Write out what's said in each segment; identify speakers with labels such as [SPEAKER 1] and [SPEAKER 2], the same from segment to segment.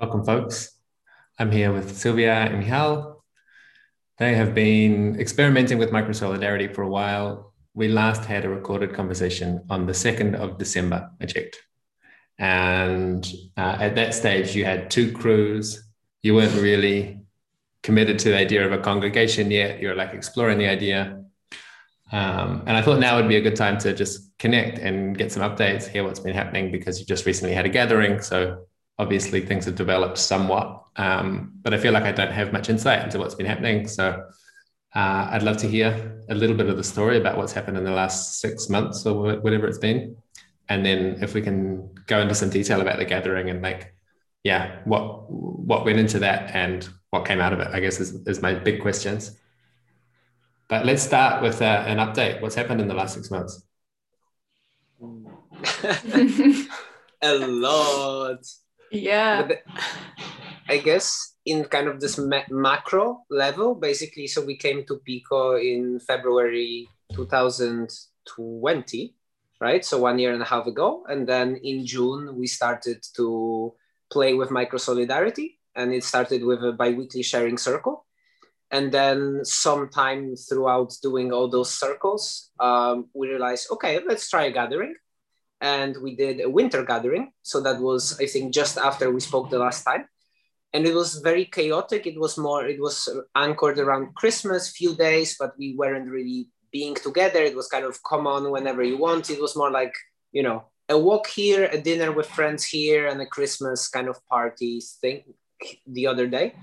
[SPEAKER 1] Welcome, folks. I'm here with Sylvia and Michal. They have been experimenting with microsolidarity for a while. We last had a recorded conversation on the 2nd of December, I checked. And uh, at that stage, you had two crews. You weren't really committed to the idea of a congregation yet. You were like exploring the idea. Um, and I thought now would be a good time to just connect and get some updates, hear what's been happening because you just recently had a gathering. So obviously things have developed somewhat, um, but I feel like I don't have much insight into what's been happening. So uh, I'd love to hear a little bit of the story about what's happened in the last six months or whatever it's been. And then if we can go into some detail about the gathering and like, yeah, what what went into that and what came out of it, I guess is, is my big questions. But let's start with uh, an update. What's happened in the last six months?
[SPEAKER 2] a lot.
[SPEAKER 3] Yeah.
[SPEAKER 2] But I guess in kind of this ma- macro level, basically, so we came to Pico in February 2020, right? So one year and a half ago. And then in June, we started to play with Micro Solidarity. And it started with a bi weekly sharing circle. And then sometime throughout doing all those circles, um, we realized, okay, let's try a gathering and we did a winter gathering. So that was, I think, just after we spoke the last time. And it was very chaotic. It was more, it was anchored around Christmas, few days, but we weren't really being together. It was kind of come on whenever you want. It was more like, you know, a walk here, a dinner with friends here, and a Christmas kind of party thing the other day.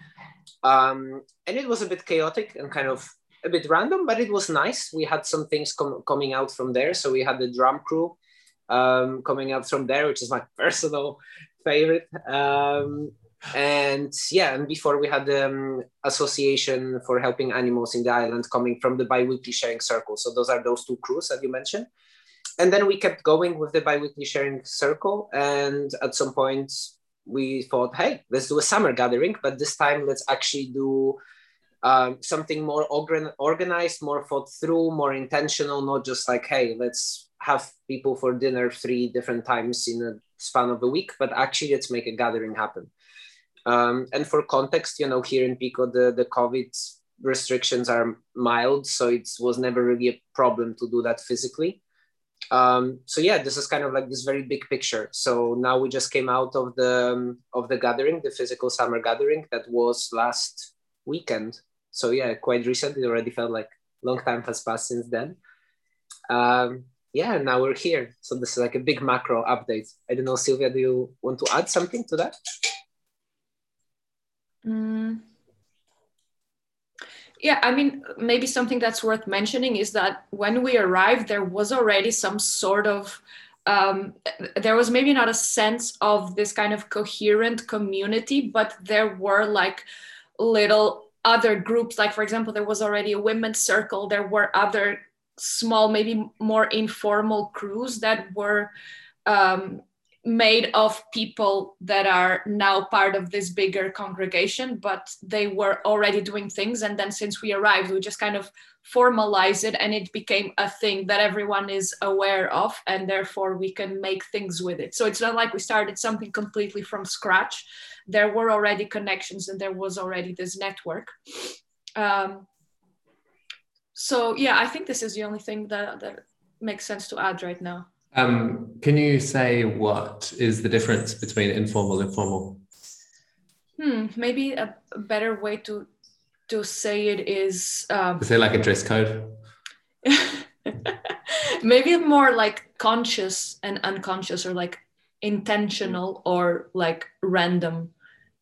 [SPEAKER 2] Um, and it was a bit chaotic and kind of a bit random, but it was nice. We had some things com- coming out from there. So we had the drum crew um, coming out from there, which is my personal favorite. Um, and yeah, and before we had the um, Association for Helping Animals in the Island coming from the bi-weekly sharing circle. So those are those two crews that you mentioned. And then we kept going with the bi-weekly sharing circle. And at some point we thought, hey, let's do a summer gathering, but this time let's actually do um, something more organ- organized, more thought through, more intentional, not just like, hey, let's have people for dinner three different times in a span of a week, but actually let's make a gathering happen. Um, and for context, you know, here in Pico, the, the COVID restrictions are mild, so it was never really a problem to do that physically. Um, so yeah, this is kind of like this very big picture. So now we just came out of the um, of the gathering, the physical summer gathering that was last weekend. So yeah, quite recent. It already felt like long time has passed since then. Um, yeah, now we're here. So this is like a big macro update. I don't know, Sylvia, do you want to add something to that?
[SPEAKER 3] Mm. Yeah, I mean, maybe something that's worth mentioning is that when we arrived, there was already some sort of um, there was maybe not a sense of this kind of coherent community, but there were like little other groups. Like, for example, there was already a women's circle, there were other small, maybe more informal crews that were um, made of people that are now part of this bigger congregation, but they were already doing things. And then since we arrived, we just kind of formalized it and it became a thing that everyone is aware of. And therefore, we can make things with it. So it's not like we started something completely from scratch. There were already connections and there was already this network. Um, so yeah, I think this is the only thing that that makes sense to add right now.
[SPEAKER 1] Um, can you say what is the difference between informal and formal?
[SPEAKER 3] Hmm, maybe a, a better way to to say it is. Um,
[SPEAKER 1] is there like a dress code?
[SPEAKER 3] maybe more like conscious and unconscious, or like intentional or like random.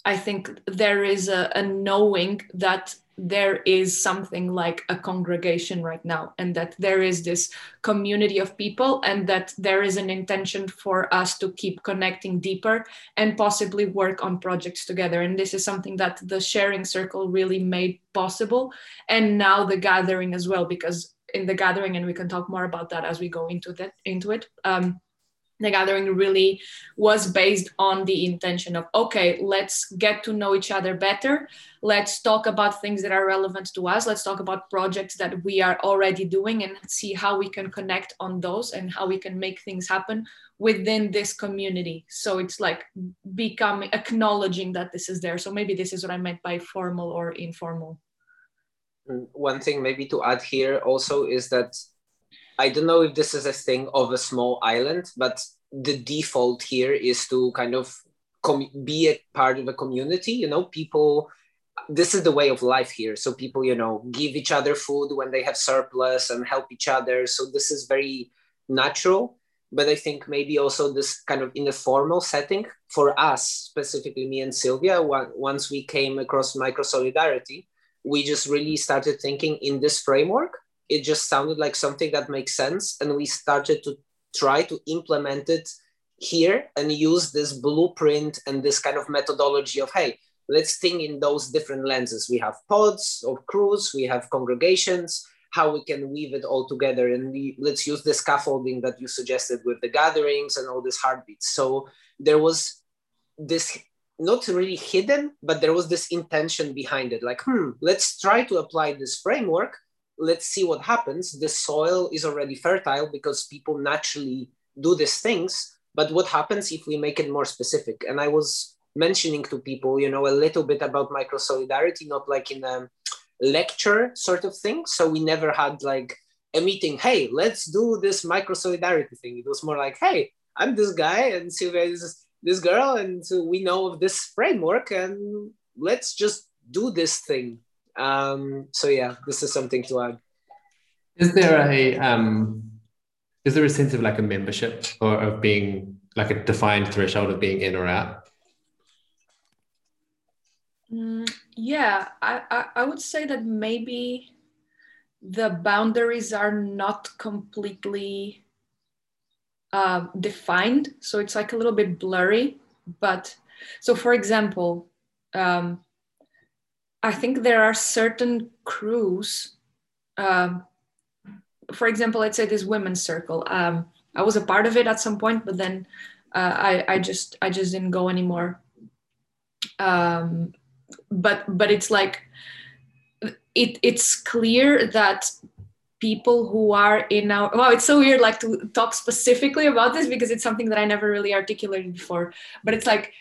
[SPEAKER 3] I think there is a, a knowing that there is something like a congregation right now and that there is this community of people and that there is an intention for us to keep connecting deeper and possibly work on projects together. And this is something that the sharing circle really made possible. And now the gathering as well because in the gathering and we can talk more about that as we go into that into it um, the gathering really was based on the intention of okay let's get to know each other better. Let's talk about things that are relevant to us. Let's talk about projects that we are already doing and see how we can connect on those and how we can make things happen within this community. So it's like becoming acknowledging that this is there. So maybe this is what i meant by formal or informal.
[SPEAKER 2] Mm, one thing maybe to add here also is that I don't know if this is a thing of a small island, but the default here is to kind of com- be a part of a community. You know, people. This is the way of life here. So people, you know, give each other food when they have surplus and help each other. So this is very natural. But I think maybe also this kind of in a formal setting for us, specifically me and Sylvia, once we came across micro solidarity, we just really started thinking in this framework it just sounded like something that makes sense and we started to try to implement it here and use this blueprint and this kind of methodology of hey let's think in those different lenses. We have pods of crews we have congregations how we can weave it all together. And we let's use the scaffolding that you suggested with the gatherings and all these heartbeats. So there was this not really hidden but there was this intention behind it. Like hmm let's try to apply this framework let's see what happens. The soil is already fertile because people naturally do these things. But what happens if we make it more specific? And I was mentioning to people, you know, a little bit about micro solidarity, not like in a lecture sort of thing. So we never had like a meeting, hey, let's do this micro solidarity thing. It was more like, hey, I'm this guy and Sylvia is this girl, and we know of this framework, and let's just do this thing. Um, so yeah, this is something to add.
[SPEAKER 1] Is there a um, is there a sense of like a membership or of being like a defined threshold of being in or out?
[SPEAKER 3] Mm, yeah, I, I, I would say that maybe the boundaries are not completely uh, defined, so it's like a little bit blurry. But so, for example, um, I think there are certain crews. Um, for example, let's say this women's circle. Um, I was a part of it at some point, but then uh, I, I just I just didn't go anymore. Um, but but it's like it it's clear that people who are in our wow it's so weird like to talk specifically about this because it's something that i never really articulated before but it's like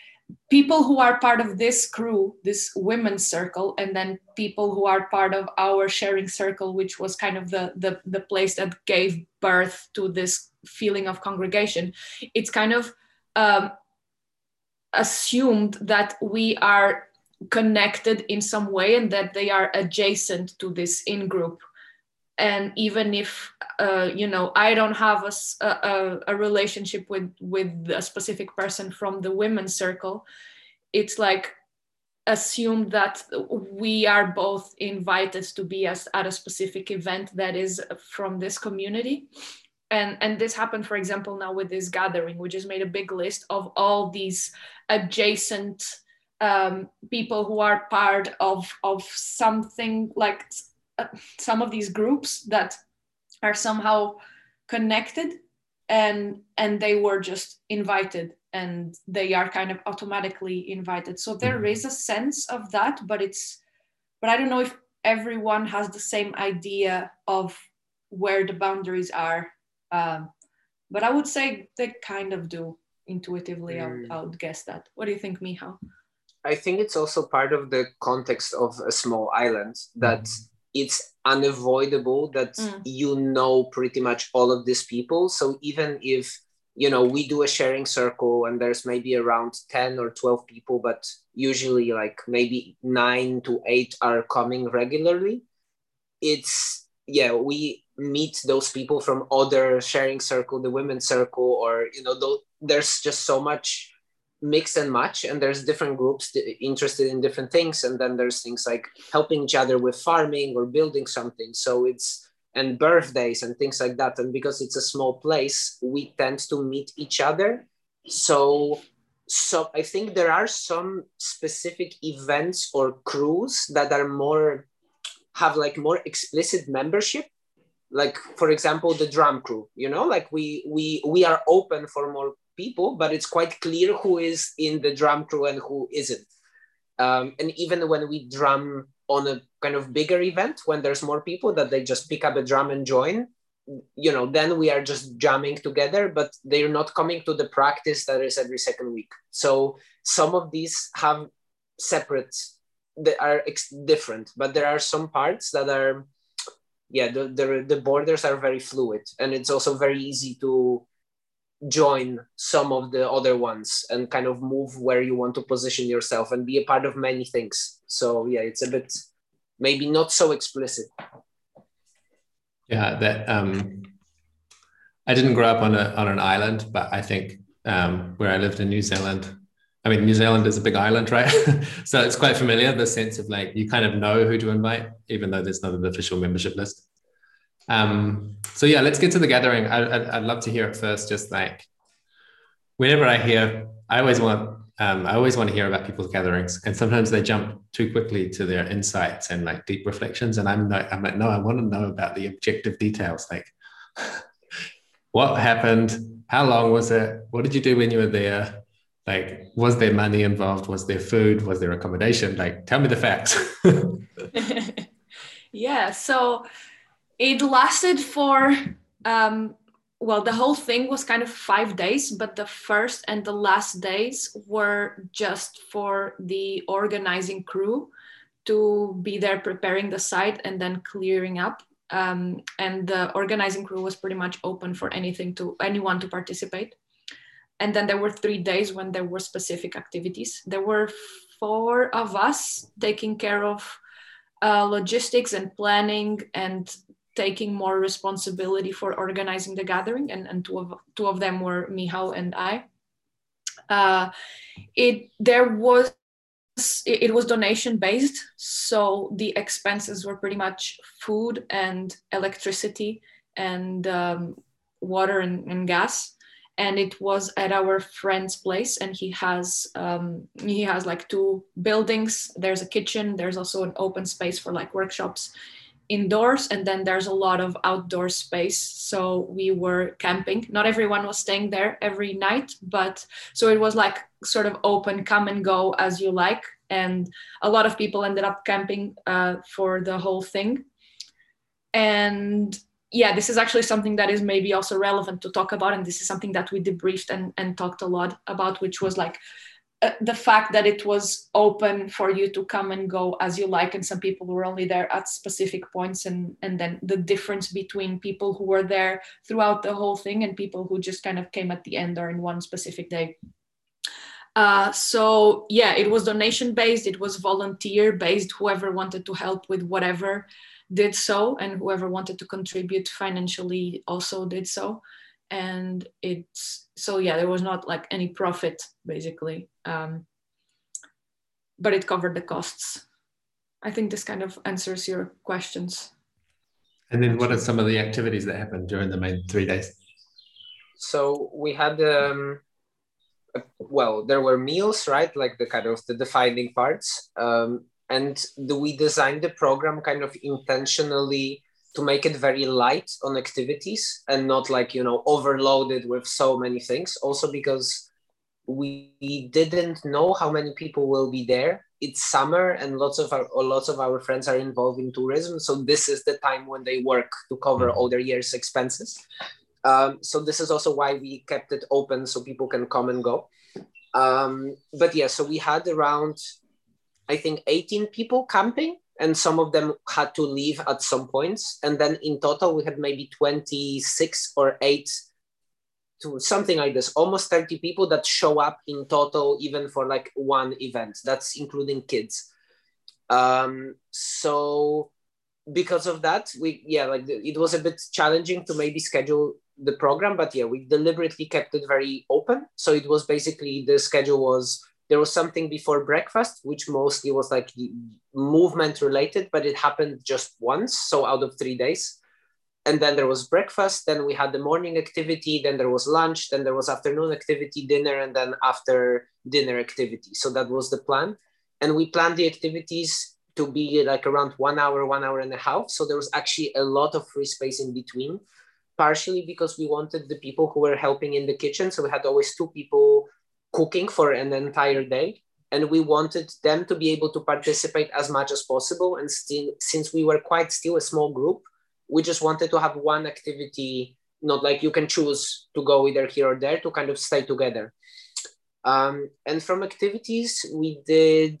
[SPEAKER 3] people who are part of this crew, this women's circle, and then people who are part of our sharing circle, which was kind of the, the, the place that gave birth to this feeling of congregation, it's kind of um, assumed that we are connected in some way and that they are adjacent to this in group and even if uh, you know i don't have a, a, a, relationship with with a specific person from the women's circle it's like assume that we are both invited to be as, at a specific event that is from this community. And and this happened for example now with this gathering we just made a big list of all these adjacent um, people who are part of of something like some of these groups that are somehow connected and and they were just invited and they are kind of automatically invited so there mm-hmm. is a sense of that but it's but i don't know if everyone has the same idea of where the boundaries are um, but i would say they kind of do intuitively mm. I, would, I would guess that what do you think Michał?
[SPEAKER 2] i think it's also part of the context of a small island that mm it's unavoidable that mm. you know pretty much all of these people so even if you know we do a sharing circle and there's maybe around 10 or 12 people but usually like maybe 9 to 8 are coming regularly it's yeah we meet those people from other sharing circle the women's circle or you know there's just so much mix and match and there's different groups interested in different things and then there's things like helping each other with farming or building something. So it's and birthdays and things like that and because it's a small place we tend to meet each other. So so i think there are some specific events or crews that are more have like more explicit membership. Like for example the drum crew you know like we we we are open for more people but it's quite clear who is in the drum crew and who isn't. Um, and even when we drum on a kind of bigger event when there's more people that they just pick up a drum and join you know then we are just jamming together but they're not coming to the practice that is every second week. So some of these have separate they are ex- different but there are some parts that are yeah the, the the borders are very fluid and it's also very easy to join some of the other ones and kind of move where you want to position yourself and be a part of many things. So yeah it's a bit maybe not so explicit.
[SPEAKER 1] Yeah that um i didn't grow up on a on an island but i think um where i lived in new zealand i mean new zealand is a big island right? So it's quite familiar the sense of like you kind of know who to invite even though there's not an official membership list um so yeah let's get to the gathering I, I'd, I'd love to hear it first just like whenever i hear i always want um, I always want to hear about people's gatherings, and sometimes they jump too quickly to their insights and like deep reflections. And I'm like, I'm like, no, I want to know about the objective details, like what happened, how long was it, what did you do when you were there, like was there money involved, was there food, was there accommodation? Like, tell me the facts.
[SPEAKER 3] yeah, so it lasted for um, well, the whole thing was kind of five days, but the first and the last days were just for the organizing crew to be there preparing the site and then clearing up. Um, and the organizing crew was pretty much open for anything to anyone to participate. And then there were three days when there were specific activities. There were four of us taking care of uh, logistics and planning and taking more responsibility for organizing the gathering, and, and two of two of them were Michał and I. Uh, it there was it was donation based, so the expenses were pretty much food and electricity and um, water and, and, gas. And it was at our friend's place, and he has um, he has like two buildings. There's a kitchen. There's also an open space for like workshops indoors and then there's a lot of outdoor space. So we were camping. Not everyone was staying there every night but so it was like sort of open come and go as you like. And a lot of people ended up camping uh, for the whole thing. And yeah this is actually something that is maybe also relevant to talk about. And this is something that we debriefed and, and talked a lot about which was like the fact that it was open for you to come and go as you like and some people were only there at specific points and and then the difference between people who were there throughout the whole thing and people who just kind of came at the end or in one specific day. Uh, so yeah it was donation based it was volunteer based whoever wanted to help with whatever did so and whoever wanted to contribute financially also did so and it's so yeah there was not like any profit basically um, but it covered the costs. I think this kind of answers your questions.
[SPEAKER 1] And then what are some of the activities that happened during the main three days?
[SPEAKER 2] So we had um, well there were meals right? Like the kind of the defining parts um, and the, we designed the program kind of intentionally to make it very light on activities and not like you know overloaded with so many things. Also because we didn't know how many people will be there. It's summer and lots of our lots of our friends are involved in tourism. So this is the time when they work to cover all their year's expenses. Um, so this is also why we kept it open so people can come and go. Um, but yeah so we had around i think 18 people camping and some of them had to leave at some points. And then in total we had maybe 26 or 8 to something like this almost 30 people that show up in total even for like one event. That's including kids. Um so because of that we yeah like it was a bit challenging to maybe schedule the program but yeah we deliberately kept it very open. So it was basically the schedule was there was something before breakfast which mostly was like movement related but it happened just once so out of three days and then there was breakfast then we had the morning activity then there was lunch then there was afternoon activity dinner and then after dinner activity so that was the plan and we planned the activities to be like around one hour, one hour and a half. So there was actually a lot of free space in between, partially because we wanted the people who were helping in the kitchen. So we had always two people cooking for an entire day. And we wanted them to be able to participate as much as possible. And still, since we were quite still a small group, we just wanted to have one activity, not like you can choose to go either here or there to kind of stay together. Um, and from activities, we did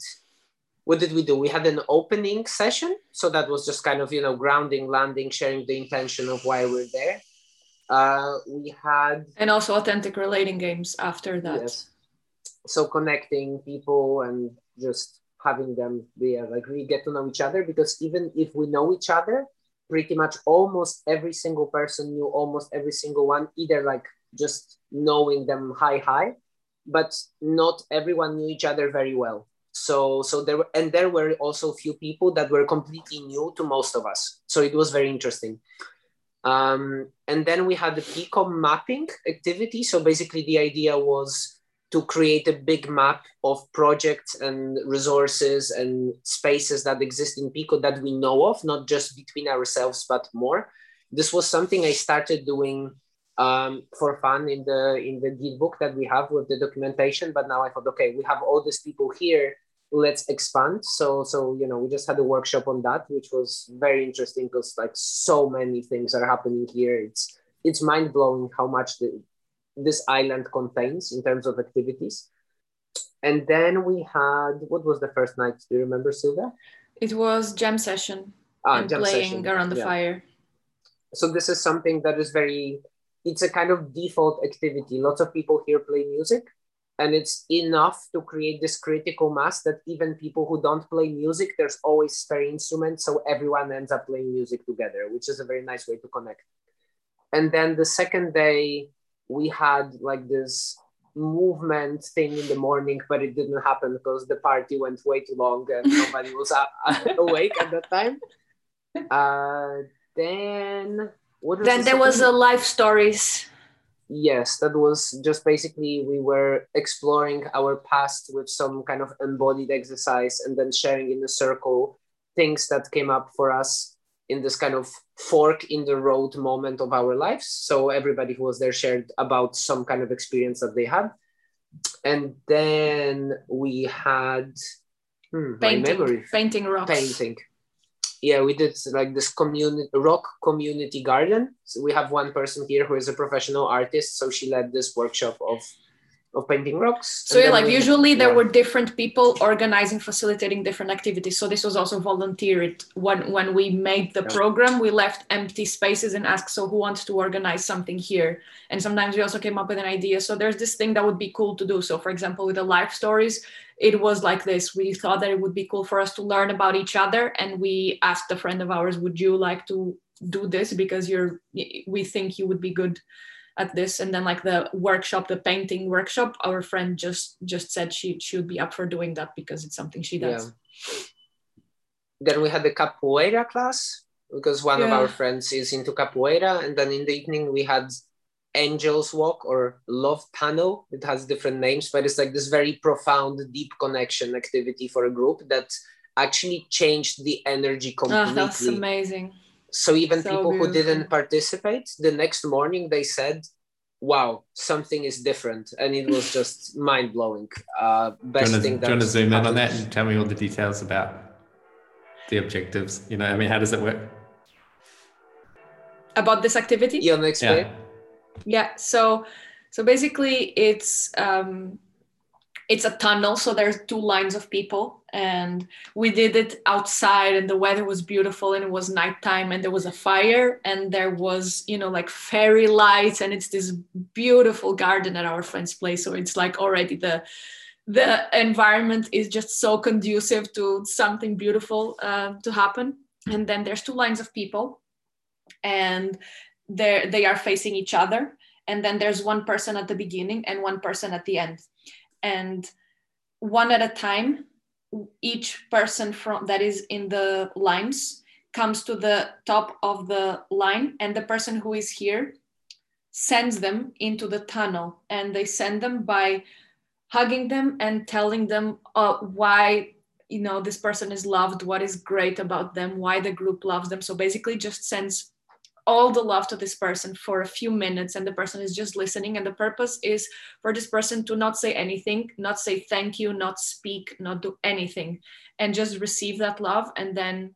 [SPEAKER 2] what did we do? We had an opening session. So that was just kind of, you know, grounding, landing, sharing the intention of why we're there. Uh, we had.
[SPEAKER 3] And also authentic relating games after that. Yes.
[SPEAKER 2] So connecting people and just having them be uh, like really get to know each other because even if we know each other, pretty much almost every single person knew almost every single one, either like just knowing them high, high, but not everyone knew each other very well. So so there were and there were also a few people that were completely new to most of us. So it was very interesting. Um, and then we had the pcom mapping activity. So basically the idea was to create a big map of projects and resources and spaces that exist in pico that we know of not just between ourselves but more. This was something i started doing um, for fun in the in the GitBook that we have with the documentation but now i thought okay we have all these people here let's expand. So so you know we just had a workshop on that which was very interesting because like so many things are happening here. It's it's mind-blowing how much the, this island contains in terms of activities and then we had what was the first night do you remember Sylvia?
[SPEAKER 3] it was jam session ah, and jam playing session. around the yeah. fire
[SPEAKER 2] so this is something that is very it's a kind of default activity lots of people here play music and it's enough to create this critical mass that even people who don't play music there's always spare instruments so everyone ends up playing music together which is a very nice way to connect and then the second day we had like this movement thing in the morning but it didn't happen because the party went way too long and nobody was awake at that time. Uh, then
[SPEAKER 3] then the there was a life stories.
[SPEAKER 2] Yes that was just basically we were exploring our past with some kind of embodied exercise and then sharing in a circle things that came up for us in this kind of fork in the road moment of our lives. So everybody who was there shared about some kind of experience that they had. And then we had
[SPEAKER 3] hmm, painting, painting rocks.
[SPEAKER 2] Painting. Yeah, we did like this community rock community garden. So we have one person here who is a professional artist, so she led this workshop of of painting rocks.
[SPEAKER 3] So yeah, like we, usually there were different people organizing, facilitating different activities. So this was also volunteered. When when we made the yeah. program, we left empty spaces and asked, so who wants to organize something here? And sometimes we also came up with an idea. So there's this thing that would be cool to do. So for example, with the life stories, it was like this. We thought that it would be cool for us to learn about each other, and we asked a friend of ours, would you like to do this because you're we think you would be good at this. And then like the workshop the painting workshop our friend just just said she she would be up for doing that because it's something she does. Yeah.
[SPEAKER 2] then we had the capoeira class because one yeah. of our friends is into capoeira. And then in the evening we had angels walk or love panel it has different names but it's like this very profound deep connection activity for a group that actually changed the energy ah, completely oh,
[SPEAKER 3] that's amazing
[SPEAKER 2] so even so people beautiful. who didn't participate, the next morning they said, "Wow, something is different," and it was just mind blowing. Uh, best
[SPEAKER 1] do you
[SPEAKER 2] thing.
[SPEAKER 1] Do you want to zoom in on that and tell me all the details about the objectives? You know, I mean, how does it work?
[SPEAKER 3] About this activity?
[SPEAKER 2] Yeah, next yeah.
[SPEAKER 3] yeah. So, so basically, it's um, it's a tunnel so there's two lines of people and we did it outside and the weather was beautiful and it was nighttime and there was a fire and there was you know like fairy lights and it's this beautiful garden at our friend's place. So it's like already the the environment is just so conducive to something beautiful uh, to happen. And then there's two lines of people and they they are facing each other. And then there's one person at the beginning and one person at the end. And one at a time each person from that is in the lines comes to the top of the line and the person who is here sends them into the tunnel and they send them by hugging them and telling them uh, why you know this person is loved what is great about them why the group loves them. So basically just sends all the love to this person for a few minutes and the person is just listening. And the purpose is for this person to not say anything not say thank you not speak not do anything and just receive that love. And then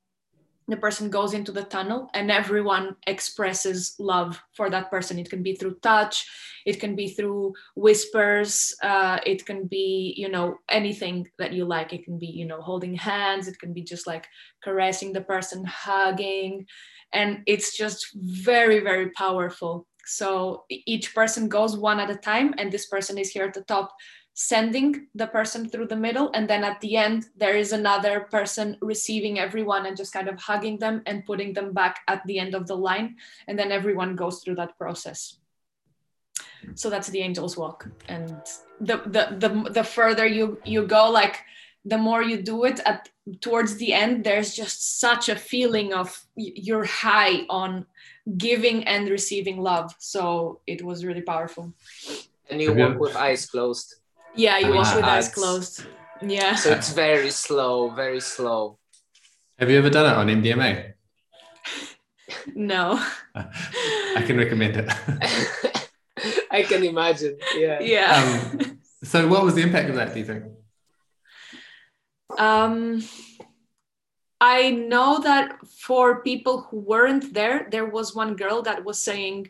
[SPEAKER 3] the person goes into the tunnel and everyone expresses love for that person. It can be through touch it can be through whispers uh, it can be you know anything that you like. It can be you know holding hands it can be just like caressing the person hugging and it's just very very powerful. So each person goes one at a time and this person is here at the top sending the person through the middle and then at the end there is another person receiving everyone and just kind of hugging them and putting them back at the end of the line and then everyone goes through that process. So that's the angel's walk. And the the the, the further you you go like the more you do it at towards the end there's just such a feeling of you're high on giving and receiving love so it was really powerful
[SPEAKER 2] and you walk with eyes closed
[SPEAKER 3] yeah, you walk with eyes closed. Yeah.
[SPEAKER 2] So it's very slow, very slow.
[SPEAKER 1] Have you ever done it on MDMA?
[SPEAKER 3] no.
[SPEAKER 1] I can recommend it.
[SPEAKER 2] I can imagine. Yeah.
[SPEAKER 3] Yeah.
[SPEAKER 1] Um, so, what was the impact of that? Do you think?
[SPEAKER 3] Um, I know that for people who weren't there, there was one girl that was saying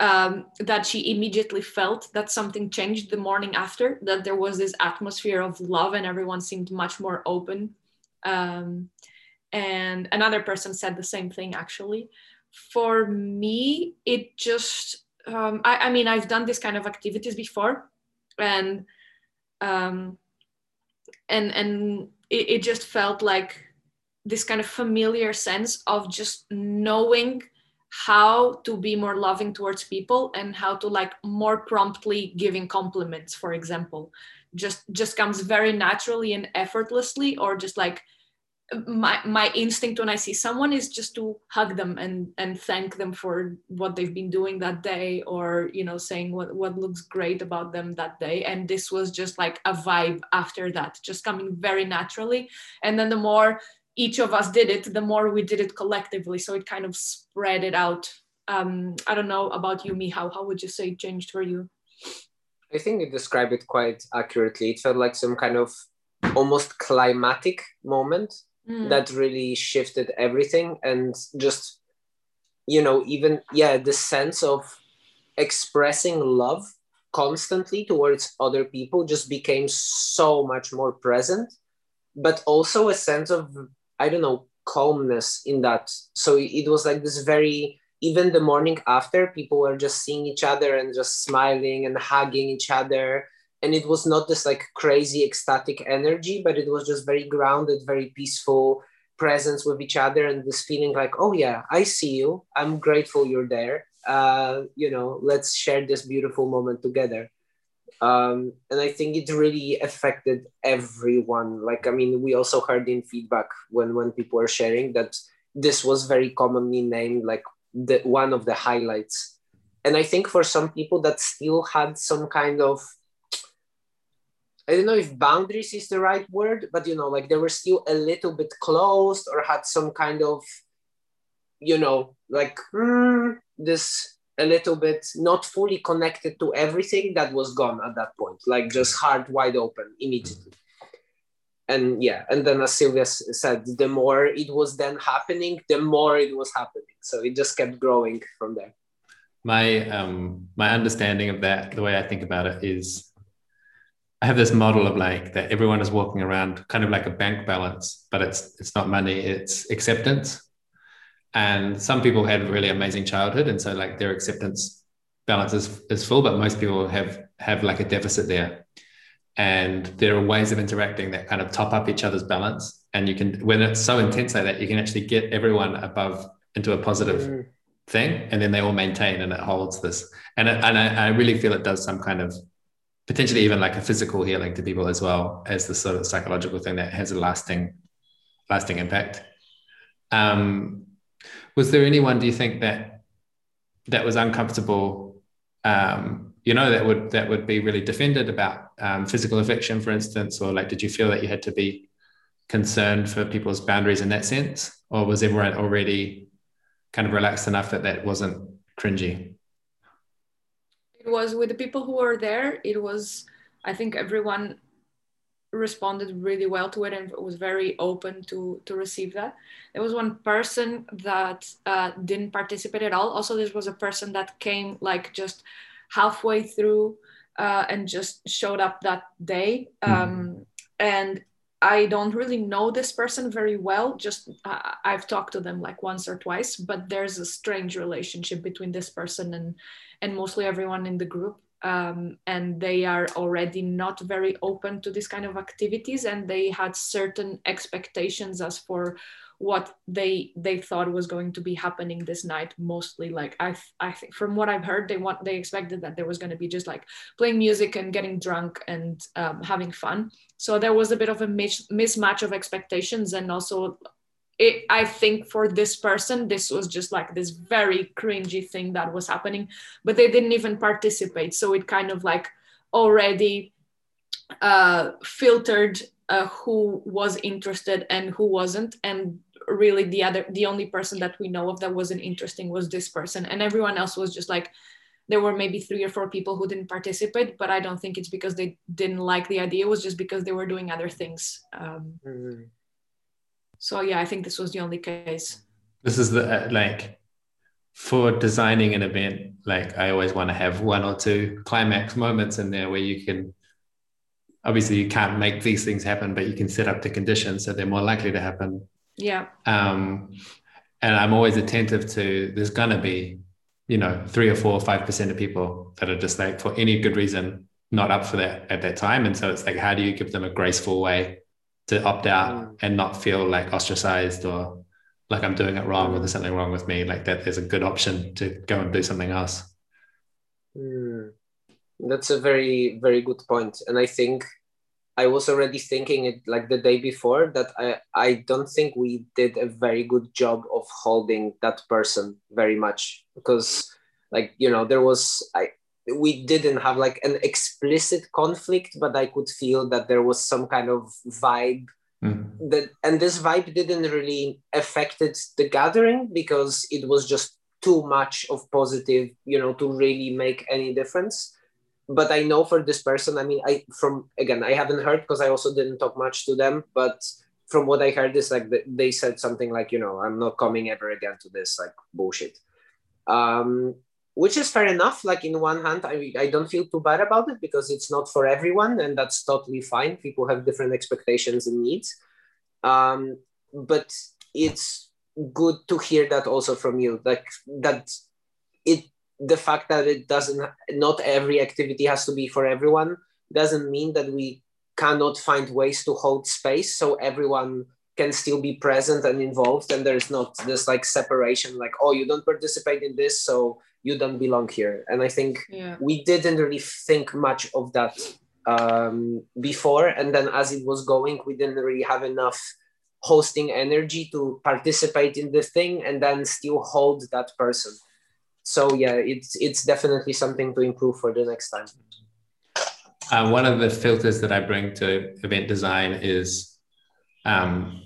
[SPEAKER 3] um, that she immediately felt that something changed the morning after, that there was this atmosphere of love and everyone seemed much more open. Um, and another person said the same thing actually. For me, it just, um, I, I, mean, I've done this kind of activities before and, um, and, and it, it just felt like this kind of familiar sense of just knowing how to be more loving towards people and how to like more promptly giving compliments for example. Just just comes very naturally and effortlessly or just like my my instinct when i see someone is just to hug them and and thank them for what they've been doing that day or you know saying what what looks great about them that day and this was just like a vibe after that just coming very naturally and then the more each of us did it, the more we did it collectively. So it kind of spread it out. Um, I don't know about you, Michał. How would you say it changed for you?
[SPEAKER 2] I think you described it quite accurately. It felt like some kind of almost climatic moment mm. that really shifted everything and just, you know, even, yeah, the sense of expressing love constantly towards other people just became so much more present but also a sense of I don't know, calmness in that. So it was like this very, even the morning after, people were just seeing each other and just smiling and hugging each other. And it was not this like crazy ecstatic energy, but it was just very grounded, very peaceful presence with each other and this feeling like, oh yeah, I see you. I'm grateful you're there. Uh, you know, let's share this beautiful moment together um, and I think it really affected everyone. Like, I mean, we also heard in feedback when when people were sharing that this was very commonly named like the one of the highlights. And I think for some people that still had some kind of I don't know if boundaries is the right word, but you know, like they were still a little bit closed or had some kind of, you know, like mm, this a little bit not fully connected to everything that was gone at that point like just heart wide open immediately. And yeah and then as sylvia said the more it was then happening the more it was happening. So it just kept growing from there.
[SPEAKER 1] My um my understanding of that the way i think about it is i have this model of like that everyone is walking around kind of like a bank balance but it's it's not money it's acceptance. And some people had a really amazing childhood and so like their acceptance balance is, is full but most people have have like a deficit there. And there are ways of interacting that kind of top up each other's balance. And you can when it's so intense like that you can actually get everyone above into a positive mm. thing and then they all maintain and it holds this. And, it, and I, I really feel it does some kind of potentially even like a physical healing to people as well as the sort of psychological thing that has a lasting lasting impact um, was there anyone do you think that that was uncomfortable um, you know that would that would be really defended about um, physical affection for instance or like did you feel that you had to be concerned for people's boundaries in that sense, or was everyone already kind of relaxed enough that that wasn't cringy?
[SPEAKER 3] It was with the people who were there. It was, I think, everyone responded really well to it and was very open to to receive that. There was one person that uh, didn't participate at all. Also, this was a person that came like just halfway through uh, and just showed up that day. Mm-hmm. Um. And I don't really know this person very well. Just uh, I've talked to them like once or twice, but there's a strange relationship between this person and and mostly everyone in the group um, and they are already not very open to this kind of activities and they had certain expectations as for what they they thought was going to be happening this night mostly like i i think from what i've heard they want they expected that there was going to be just like playing music and getting drunk and um, having fun. So there was a bit of a mis- mismatch of expectations and also it, I think for this person, this was just like this very cringy thing that was happening, but they didn't even participate. So it kind of like already uh, filtered uh, who was interested and who wasn't. And really, the other, the only person that we know of that wasn't interesting was this person, and everyone else was just like. There were maybe three or four people who didn't participate, but I don't think it's because they didn't like the idea. It was just because they were doing other things. Um, mm-hmm so yeah i think this was the only case.
[SPEAKER 1] This is the uh, like for designing an event like i always want to have one or two climax moments in there where you can obviously you can't make these things happen but you can set up the conditions so they're more likely to happen.
[SPEAKER 3] Yeah.
[SPEAKER 1] Um and i'm always attentive to there's gonna be you know three or four or five percent of people that are just like for any good reason not up for that at that time. And so it's like how do you give them a graceful way to opt out mm. and not feel like ostracized or like I'm doing it wrong or there's something wrong with me. Like that there's a good option to go and do something else.
[SPEAKER 2] Mm. That's a very, very good point. And I think I was already thinking it like the day before that I, I don't think we did a very good job of holding that person very much because like you know there was I we didn't have like an explicit conflict but i could feel that there was some kind of vibe mm. that and this vibe didn't really affected the gathering because it was just too much of positive you know to really make any difference but i know for this person i mean i from again i haven't heard because i also didn't talk much to them but from what i heard is like they said something like you know i'm not coming ever again to this like bullshit um which is fair enough. Like in one hand, I, I don't feel too bad about it because it's not for everyone, and that's totally fine. People have different expectations and needs. Um, but it's good to hear that also from you, like that it the fact that it doesn't not every activity has to be for everyone doesn't mean that we cannot find ways to hold space so everyone can still be present and involved and there's not this like separation like oh you don't participate in this so you don't belong here. And i think
[SPEAKER 3] yeah.
[SPEAKER 2] we didn't really think much of that um, before and then as it was going we didn't really have enough hosting energy to participate in the thing and then still hold that person. So yeah it's it's definitely something to improve for the next time.
[SPEAKER 1] Uh, one of the filters that i bring to event design is um,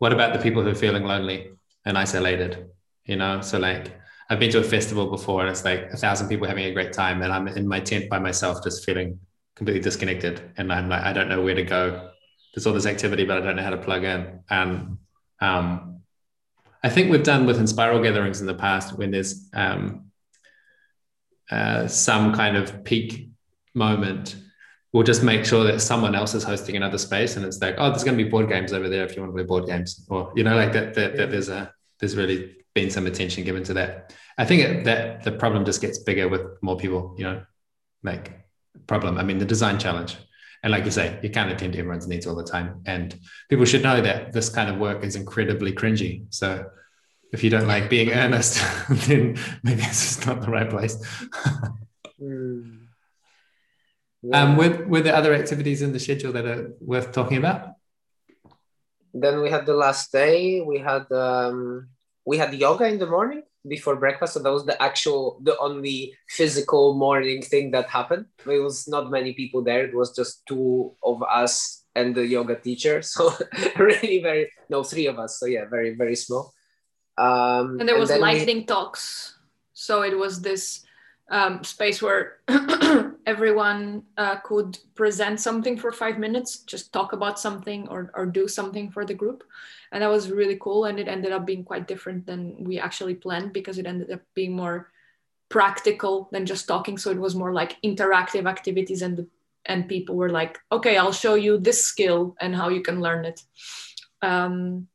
[SPEAKER 1] what about the people who are feeling lonely and isolated you know so like I've been to a festival before and it's like a thousand people having a great time and I'm in my tent by myself just feeling completely disconnected and I'm like I don't know where to go. There's all this activity but I don't know how to plug in. And um, I think we've done with Enspiral gatherings in the past when there's um, uh, some kind of peak moment we'll just make sure that someone else is hosting another space and it's like oh there's going to be board games over there if you want to play board games or you know like that that, that there's a there's really been some attention given to that. I think it, that the problem just gets bigger with more people, you know, like problem. I mean, the design challenge. And like you say, you can't attend to everyone's needs all the time. And people should know that this kind of work is incredibly cringy. So if you don't like being earnest, then maybe this is not the right place. mm. Yeah. um, were, were there other activities in the schedule that are worth talking about?
[SPEAKER 2] Then we had the last day. We had um, we had yoga in the morning before breakfast. So that was the actual, the only physical morning thing that happened. There was not many people there. It was just two of us and the yoga teacher. So really very, no, three of us. So yeah, very, very small.
[SPEAKER 3] Um, and there was and lightning we... talks. So it was this um, space where everyone uh, could present something for five minutes, just talk about something or, or do something for the group. And that was really cool. And it ended up being quite different than we actually planned because it ended up being more practical than just talking. So it was more like interactive activities and and people were like, okay, I'll show you this skill and how you can learn it. Um,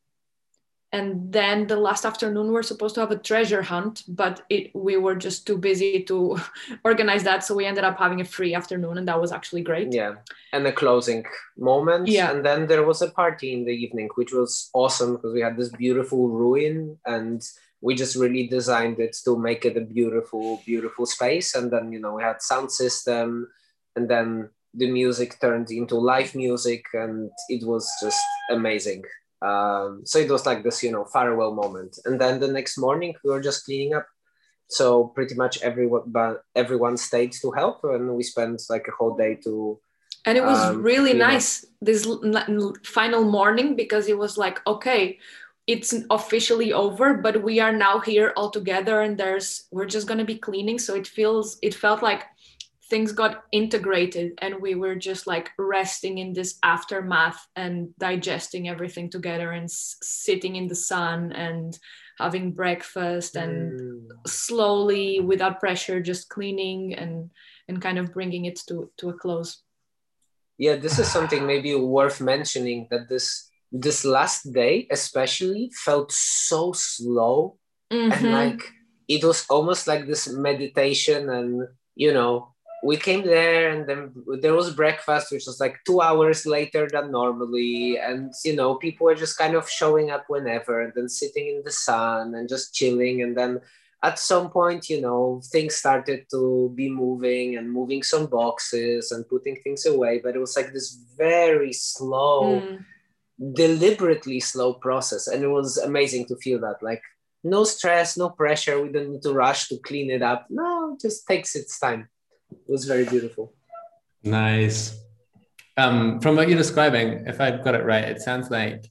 [SPEAKER 3] and then the last afternoon we're supposed to have a treasure hunt but it, we were just too busy to organize that. So we ended up having a free afternoon and that was actually great.
[SPEAKER 2] Yeah. And the closing moment. Yeah. And then there was a party in the evening which was awesome because we had this beautiful ruin and we just really designed it to make it a beautiful beautiful space. And then you know we had sound system and then the music turned into live music and it was just amazing um, so it was like this, you know, farewell moment. And then the next morning we were just cleaning up. So pretty much everyone, but everyone stayed to help, and we spent like a whole day to.
[SPEAKER 3] And it was um, really nice up. this final morning because it was like, okay, it's officially over, but we are now here all together, and there's we're just gonna be cleaning. So it feels it felt like things got integrated and we were just like resting in this aftermath and digesting everything together and s- sitting in the sun and having breakfast and mm. slowly without pressure just cleaning and and kind of bringing it to to a close
[SPEAKER 2] yeah this is something maybe worth mentioning that this this last day especially felt so slow mm-hmm. and like it was almost like this meditation and you know we came there and then there was breakfast which was like two hours later than normally. And you know people were just kind of showing up whenever and then sitting in the sun and just chilling. And then at some point you know things started to be moving and moving some boxes and putting things away. But it was like this very slow mm. deliberately slow process. And it was amazing to feel that like no stress no pressure. We don't need to rush to clean it up. No it just takes its time it was very beautiful.
[SPEAKER 1] Nice. Um, from what you're describing, if I've got it right, it sounds like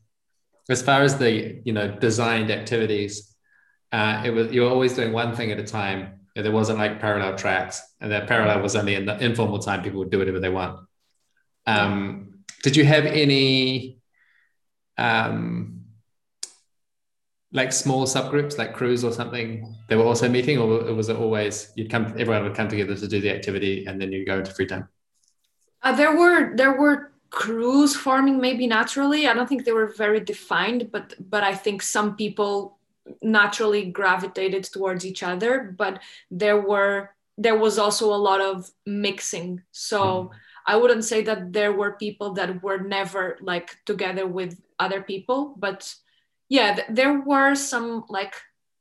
[SPEAKER 1] as far as the you know designed activities, uh, it was you're always doing one thing at a time. There wasn't like parallel tracks, and that parallel was only in the informal time people would do whatever they want. Um, did you have any um, like small subgroups like crews or something they were also meeting or was it always you'd come everyone would come together to do the activity and then you go into free time?
[SPEAKER 3] Uh, there were there were crews forming maybe naturally. I don't think they were very defined but but i think some people naturally gravitated towards each other but there were there was also a lot of mixing. So mm. i wouldn't say that there were people that were never like together with other people but yeah th- there were some like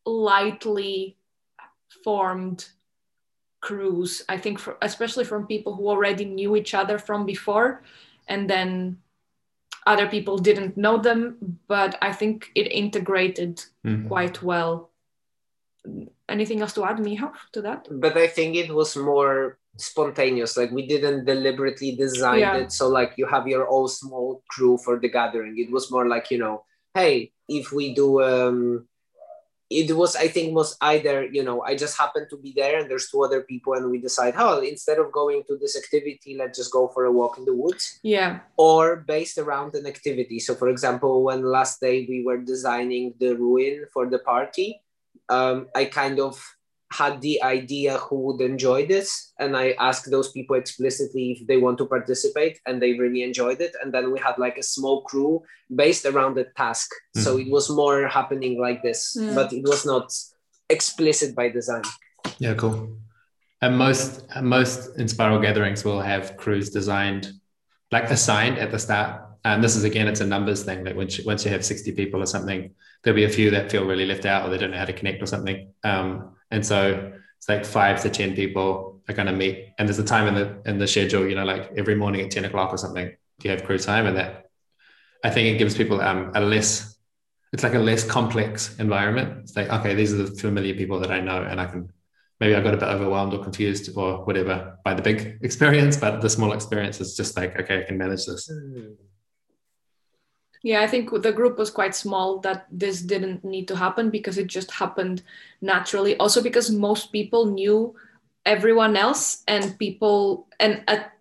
[SPEAKER 3] lightly formed crews i think for, especially from people who already knew each other from before and then other people didn't know them but i think it integrated mm-hmm. quite well anything else to add michał to that
[SPEAKER 2] but i think it was more spontaneous like we didn't deliberately design yeah. it so like you have your own small crew for the gathering it was more like you know hey if we do um it was i think was either you know i just happened to be there and there's two other people and we decide oh instead of going to this activity let's just go for a walk in the woods.
[SPEAKER 3] Yeah.
[SPEAKER 2] Or based around an activity. So for example when last day we were designing the ruin for the party um, i kind of had the idea who would enjoy this and i asked those people explicitly if they want to participate and they really enjoyed it. And then we had like a small crew based around the task. Mm. so it was more happening like this mm. but it was not explicit by design.
[SPEAKER 1] Yeah cool. And most most Enspiral gatherings will have crews designed like assigned at the start. And this is again it's a numbers thing that once you, once you have 60 people or something there'll be a few that feel really left out or they don't know how to connect or something. Um, and so it's like five to 10 people are going to meet. And there's a time in the, in the schedule, you know, like every morning at 10 o'clock or something, do you have crew time. And that I think it gives people um, a less, it's like a less complex environment. It's like, okay, these are the familiar people that I know, and I can maybe I got a bit overwhelmed or confused or whatever by the big experience, but the small experience is just like, okay, I can manage this. Hmm.
[SPEAKER 3] Yeah, I think the group was quite small that this didn't need to happen because it just happened naturally. Also, because most people knew everyone else, and people, and at,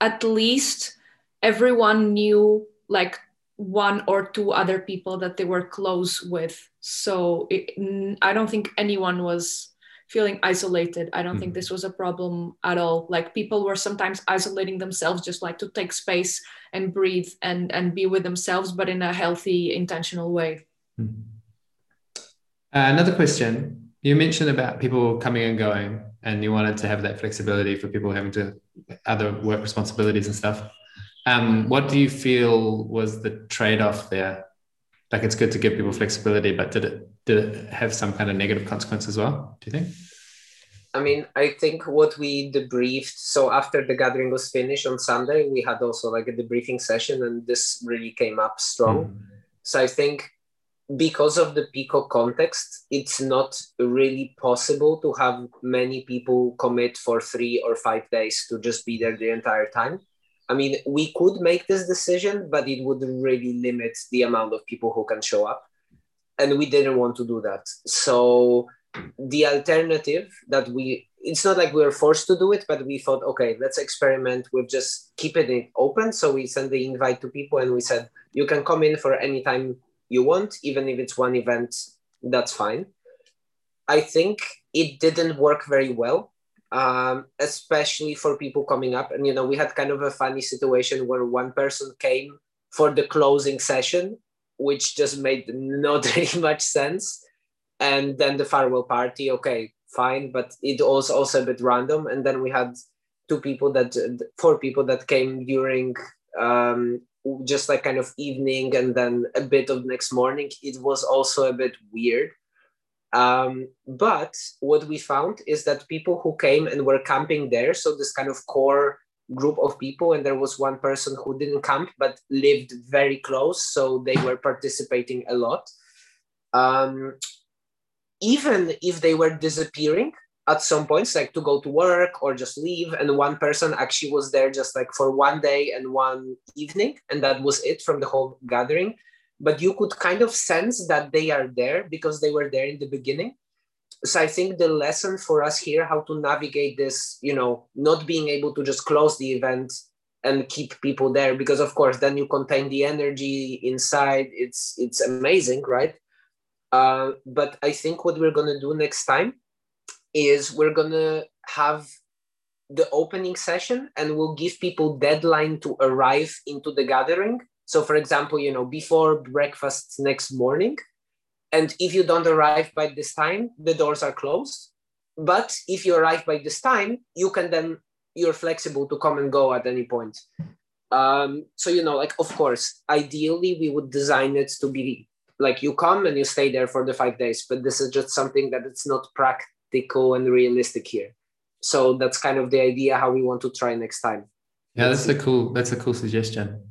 [SPEAKER 3] at least everyone knew like one or two other people that they were close with. So it, I don't think anyone was feeling isolated. I don't mm-hmm. think this was a problem at all. Like people were sometimes isolating themselves just like to take space and breathe and and be with themselves, but in a healthy, intentional way. Mm-hmm.
[SPEAKER 1] Uh, another question. You mentioned about people coming and going, and you wanted to have that flexibility for people having to other work responsibilities and stuff. Um, what do you feel was the trade-off there? Like it's good to give people flexibility, but did it did it have some kind of negative consequence as well? Do you think?
[SPEAKER 2] I mean, I think what we debriefed. So after the gathering was finished on Sunday, we had also like a debriefing session, and this really came up strong. Mm. So I think because of the Pico context, it's not really possible to have many people commit for three or five days to just be there the entire time. I mean, we could make this decision, but it would really limit the amount of people who can show up. And we didn't want to do that. So the alternative that we it's not like we were forced to do it but we thought okay let's experiment. With just keeping it open. So we sent the invite to people and we said you can come in for any time you want even if it's one event that's fine. I think it didn't work very well um, especially for people coming up and you know we had kind of a funny situation where one person came for the closing session which just made not really much sense. And then the farewell party, okay, fine, but it was also a bit random. And then we had two people that, four people that came during um, just like kind of evening and then a bit of next morning. It was also a bit weird. Um, but what we found is that people who came and were camping there, so this kind of core group of people and there was one person who didn't camp but lived very close so they were participating a lot. Um, even if they were disappearing at some points like to go to work or just leave and one person actually was there just like for one day and one evening and that was it from the whole gathering but you could kind of sense that they are there because they were there in the beginning. So i think the lesson for us here how to navigate this you know not being able to just close the event and keep people there because of course then you contain the energy inside. It's it's amazing right? Uh, but i think what we're going to do next time is we're going to have the opening session and we'll give people deadline to arrive into the gathering so for example you know before breakfast next morning and if you don't arrive by this time, the doors are closed. But if you arrive by this time, you can then, you're flexible to come and go at any point. Um, so, you know, like, of course, ideally, we would design it to be like you come and you stay there for the five days, but this is just something that it's not practical and realistic here. So that's kind of the idea how we want to try next time.
[SPEAKER 1] Yeah, that's a cool, that's a cool suggestion.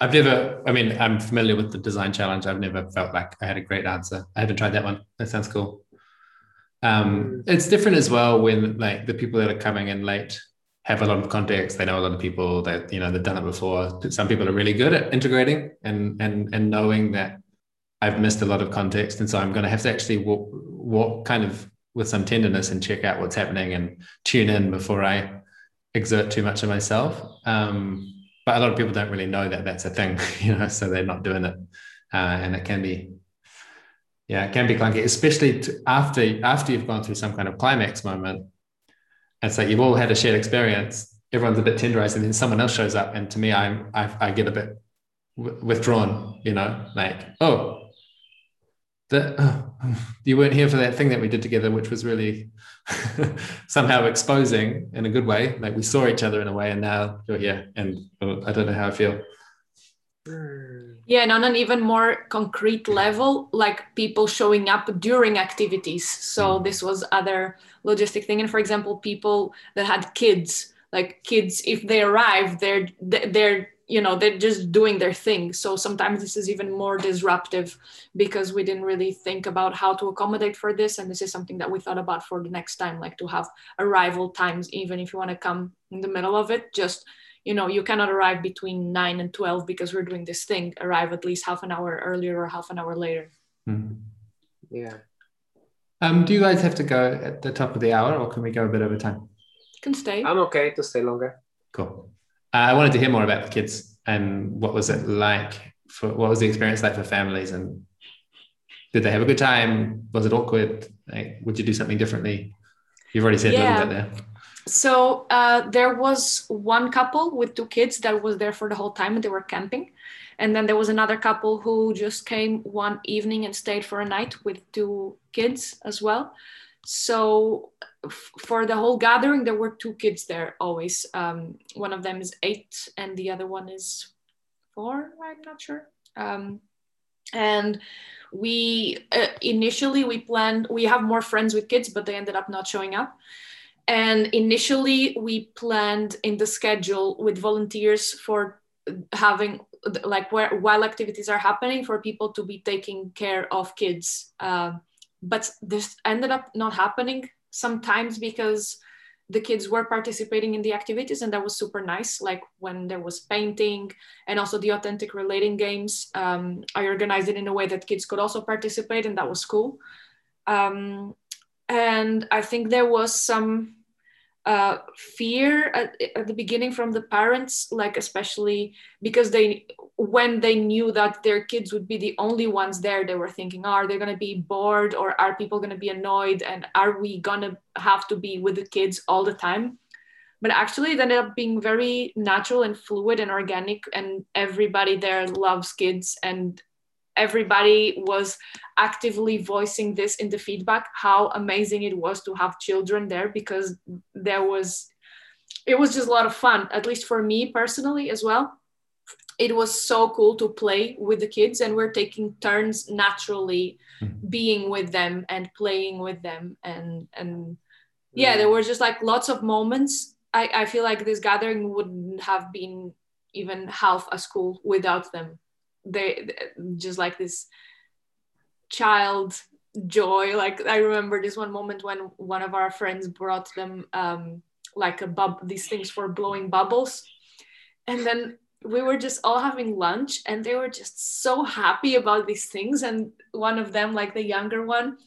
[SPEAKER 1] I've never, I mean, I'm familiar with the design challenge. I've never felt like I had a great answer. I haven't tried that one. That sounds cool. Um, it's different as well when like the people that are coming in late have a lot of context. They know a lot of people that, you know, they've done it before. Some people are really good at integrating and, and, and knowing that I've missed a lot of context. And so I'm going to have to actually walk, walk kind of with some tenderness and check out what's happening and tune in before I exert too much of myself. Um, but a lot of people don't really know that that's a thing, you know, so they're not doing it, uh, and it can be, yeah, it can be clunky, especially after after you've gone through some kind of climax moment. It's like you've all had a shared experience. Everyone's a bit tenderized, and then someone else shows up, and to me, I'm I, I get a bit withdrawn, you know, like oh, that oh, you weren't here for that thing that we did together, which was really somehow exposing in a good way. Like we saw each other in a way, and now you're here, and oh, I don't know how I feel.
[SPEAKER 3] Yeah, and on an even more concrete level, like people showing up during activities. So mm. this was other logistic thing, and for example, people that had kids, like kids, if they arrive, they're they're you know they're just doing their thing. So sometimes this is even more disruptive because we didn't really think about how to accommodate for this. And this is something that we thought about for the next time like to have arrival times even if you want to come in the middle of it just you know you cannot arrive between 9 and 12 because we're doing this thing. Arrive at least half an hour earlier or half an hour later.
[SPEAKER 1] Mm-hmm.
[SPEAKER 2] yeah.
[SPEAKER 1] Um, do you guys have to go at the top of the hour or can we go a bit over time?
[SPEAKER 3] Can stay.
[SPEAKER 2] I'm okay to stay longer.
[SPEAKER 1] Cool I wanted to hear more about the kids and what was it like for what was the experience like for families and did they have a good time? Was it awkward? Like, would you do something differently? You've already said yeah. a little bit there.
[SPEAKER 3] So uh, there was one couple with two kids that was there for the whole time and they were camping. And then there was another couple who just came one evening and stayed for a night with two kids as well. So for the whole gathering, there were two kids there always. Um, one of them is eight, and the other one is four. I'm not sure. Um, and we uh, initially we planned. We have more friends with kids, but they ended up not showing up. And initially, we planned in the schedule with volunteers for having like where while activities are happening for people to be taking care of kids. Uh, but this ended up not happening sometimes because the kids were participating in the activities and that was super nice like when there was painting and also the authentic relating games um, i organized it in a way that kids could also participate and that was cool. Um, and i think there was some uh, fear at, at, the beginning from the parents, like especially because they, when they knew that their kids would be the only ones there, they were thinking, oh, are they going to be bored or are people going to be annoyed? And are we going to have to be with the kids all the time? But actually, it ended up being very natural and fluid and organic, and everybody there loves kids and everybody was actively voicing this in the feedback how amazing it was to have children there because there was it was just a lot of fun at least for me personally as well it was so cool to play with the kids and we're taking turns naturally mm-hmm. being with them and playing with them and and yeah. there were just like lots of moments. I i feel like this gathering wouldn't have been even half as cool without them. They just like this child joy. Like i remember this one moment when one of our friends brought them um like a bub these things for blowing bubbles. And then we were just all having lunch and they were just so happy about these things. And one of them like the younger one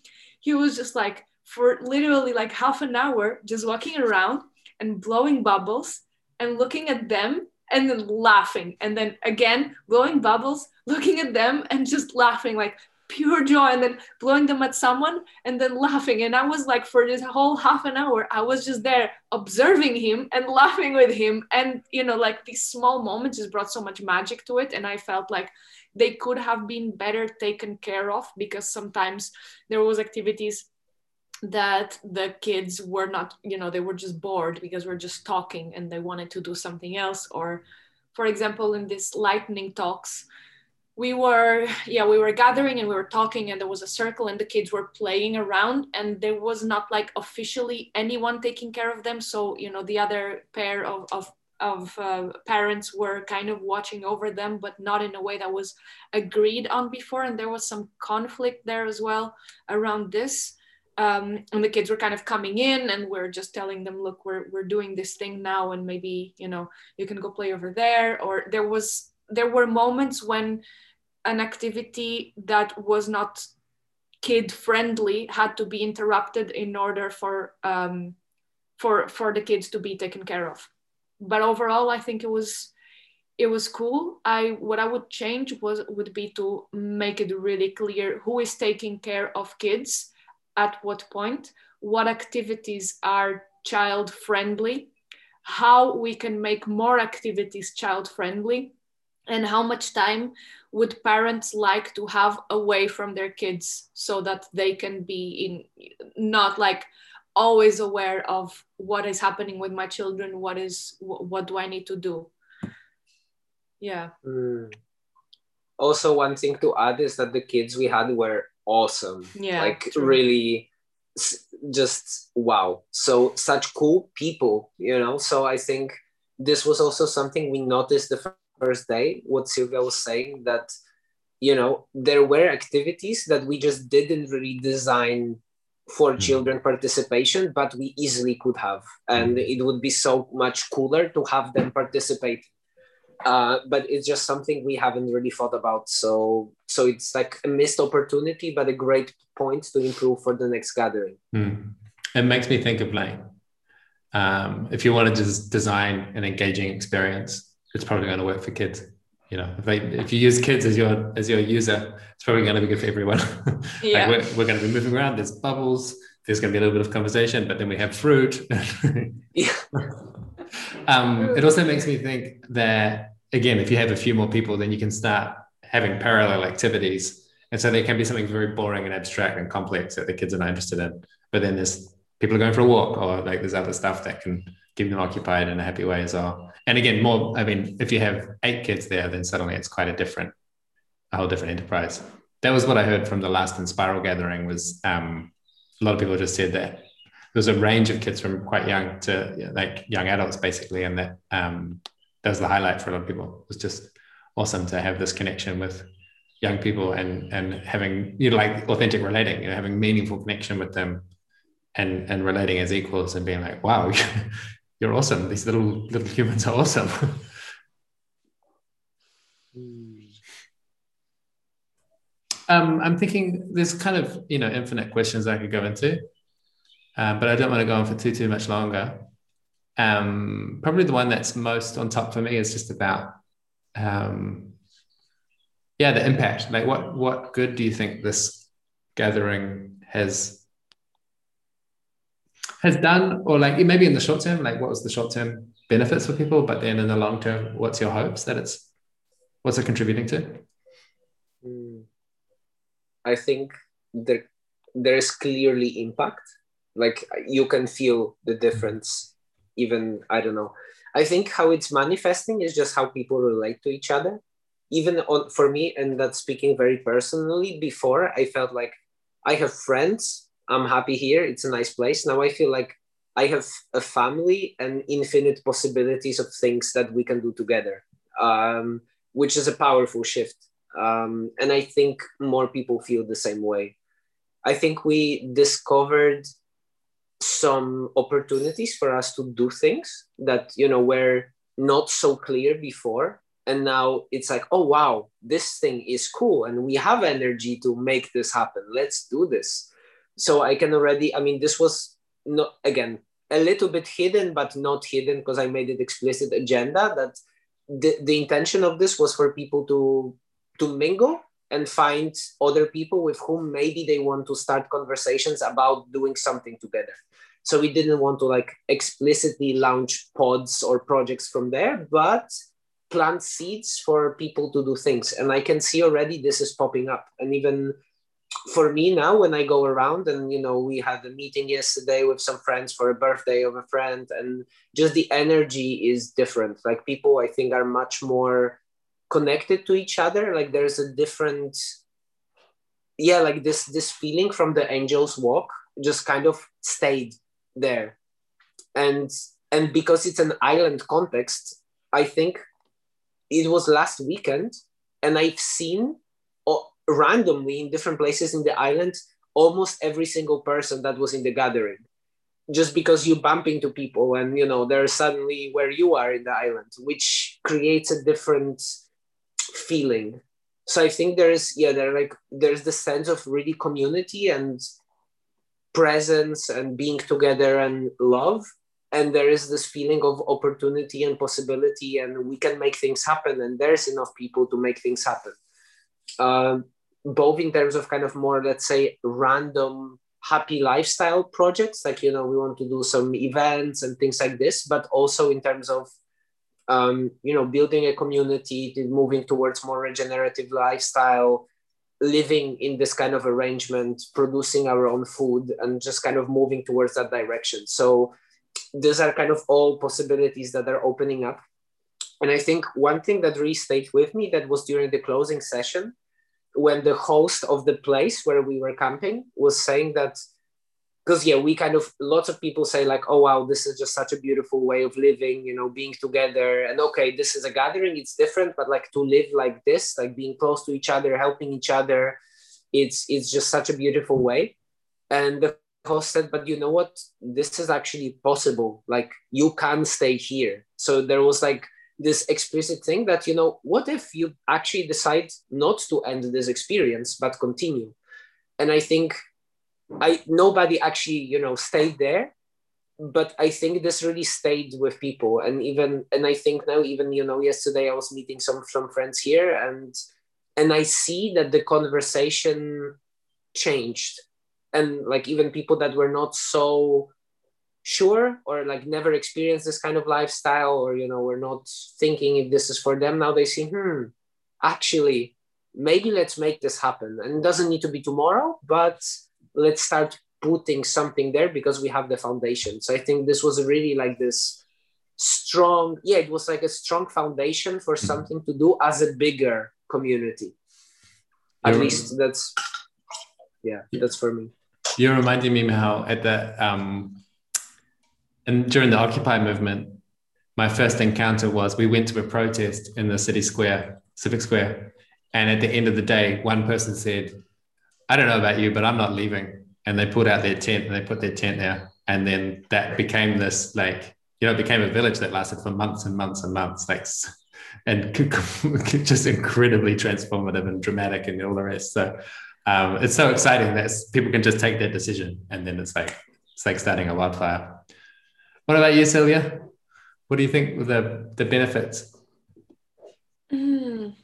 [SPEAKER 3] he was just like for literally like half an hour just walking around and blowing bubbles and looking at them and then laughing. And then again blowing bubbles looking at them and just laughing like pure joy and then blowing them at someone and then laughing. And i was like for this whole half an hour i was just there observing him and laughing with him. And you know like these small moments just brought so much magic to it. And i felt like they could have been better taken care of because sometimes there was activities that the kids were not you know they were just bored because we're just talking and they wanted to do something else. Or for example in this lightning talks we were yeah we were gathering and we were talking and there was a circle and the kids were playing around and there was not like officially anyone taking care of them. So you know the other pair of, of of uh, parents were kind of watching over them, but not in a way that was agreed on before. And there was some conflict there as well around this. Um, and the kids were kind of coming in and we're just telling them look we're, we're doing this thing now and maybe you know you can go play over there. Or there was there were moments when an activity that was not kid friendly had to be interrupted in order for um, for for the kids to be taken care of. But overall i think it was it was cool. I what i would change was would be to make it really clear who is taking care of kids at what point, what activities are child friendly, how we can make more activities child friendly, and how much time would parents like to have away from their kids so that they can be in not like always aware of what is happening with my children what is what do i need to do yeah
[SPEAKER 2] mm. also one thing to add is that the kids we had were awesome.
[SPEAKER 3] Yeah.
[SPEAKER 2] Like true. really just wow. So such cool people, you know. So I think this was also something we noticed the first day what Silvia was saying that you know there were activities that we just didn't really design for mm. children participation but we easily could have and mm. it would be so much cooler to have them participate uh, but it's just something we haven't really thought about so so it's like a missed opportunity but a great point to improve for the next gathering
[SPEAKER 1] mm. it makes me think of like um, if you want to just design an engaging experience it's probably going to work for kids you know if, they, if you use kids as your as your user it's probably going to be good for everyone yeah. like we're, we're going to be moving around there's bubbles there's going to be a little bit of conversation but then we have fruit yeah. um, it also makes me think that again, if you have a few more people, then you can start having parallel activities. And so there can be something very boring and abstract and complex that the kids are not interested in. But then there's people are going for a walk or like there's other stuff that can keep them occupied in a happy way as well. And again, more, I mean, if you have eight kids there, then suddenly it's quite a different, a whole different enterprise. That was what I heard from the last Enspiral gathering was um, a lot of people just said that there was a range of kids from quite young to like young adults basically. And that um, that was the highlight for a lot of people. It was just awesome to have this connection with young people and and having you know like authentic relating, you know, having meaningful connection with them and and relating as equals and being like, wow, you're awesome. These little little humans are awesome. um, I'm thinking there's kind of you know infinite questions I could go into, uh, but I don't want to go on for too too much longer um, probably the one that's most on top for me is just about um, yeah the impact like what what good do you think this gathering has has done or like maybe in the short term like what was the short term benefits for people but then in the long term what's your hopes that it's what's it contributing to?
[SPEAKER 2] Hmm. i think there there is clearly impact. Like you can feel the difference even i don't know. I think how it's manifesting is just how people relate to each other. Even on for me and that's speaking very personally before i felt like i have friends i'm happy here. It's a nice place. Now i feel like i have a family and infinite possibilities of things that we can do together um, which is a powerful shift. Um, and i think more people feel the same way. I think we discovered some opportunities for us to do things that you know were not so clear before. And now it's like oh wow this thing is cool and we have energy to make this happen. Let's do this so i can already i mean this was not again a little bit hidden but not hidden because i made it explicit agenda that the, the intention of this was for people to to mingle and find other people with whom maybe they want to start conversations about doing something together so we didn't want to like explicitly launch pods or projects from there, but plant seeds for people to do things. And I can see already this is popping up. And even for me now, when I go around and, you know, we had a meeting yesterday with some friends for a birthday of a friend, and just the energy is different. Like people, I think, are much more connected to each other. Like there's a different, yeah, like this this feeling from the Angels Walk just kind of stayed there and and because it's an island context i think it was last weekend and i've seen randomly in different places in the island almost every single person that was in the gathering just because you bump into people and you know they're suddenly where you are in the island which creates a different feeling. So i think there's yeah there like there's the sense of really community and presence and being together and love. And there is this feeling of opportunity and possibility and we can make things happen and there's enough people to make things happen uh, both in terms of kind of more let's say random happy lifestyle projects like you know we want to do some events and things like this but also in terms of um, you know building a community moving towards more regenerative lifestyle living in this kind of arrangement, producing our own food, and just kind of moving towards that direction. So these are kind of all possibilities that are opening up. And I think one thing that really stayed with me that was during the closing session when the host of the place where we were camping was saying that because yeah we kind of lots of people say like oh wow this is just such a beautiful way of living you know being together. And okay this is a gathering it's different but like to live like this like being close to each other helping each other it's it's just such a beautiful way. And the host said but you know what? This is actually possible. Like you can stay here. So there was like this explicit thing that you know what if you actually decide not to end this experience but continue? And i think I nobody actually you know stayed there, but I think this really stayed with people, and even and I think now even you know yesterday I was meeting some some friends here, and and I see that the conversation changed, and like even people that were not so sure or like never experienced this kind of lifestyle or you know we're not thinking if this is for them now they see hmm actually maybe let's make this happen. And it doesn't need to be tomorrow but let's start putting something there because we have the foundation. So i think this was really like this strong yeah it was like a strong foundation for mm-hmm. something to do as a bigger community. At you're, least that's yeah that's for me.
[SPEAKER 1] You're reminding me how at the um and during the occupy movement my first encounter was we went to a protest in the city square civic square and at the end of the day one person said I don't know about you, but I'm not leaving. And they put out their tent and they put their tent there. And then that became this like, you know, it became a village that lasted for months and months and months, like, and just incredibly transformative and dramatic and all the rest. So um, it's so exciting that people can just take that decision and then it's like, it's like starting a wildfire. What about you, Celia? What do you think the, the benefits?
[SPEAKER 3] Mm,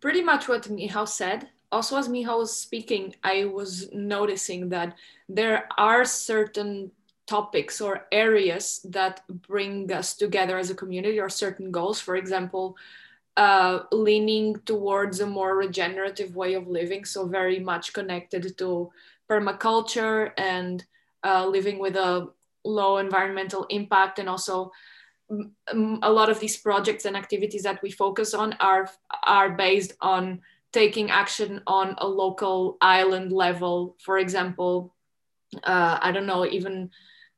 [SPEAKER 3] pretty much what Michał said also as Michał was speaking, I was noticing that there are certain topics or areas that bring us together as a community or certain goals. For example, uh, leaning towards a more regenerative way of living, so very much connected to permaculture and uh, living with a low environmental impact, and also a lot of these projects and activities that we focus on are are based on taking action on a local island level. For example uh, i don't know even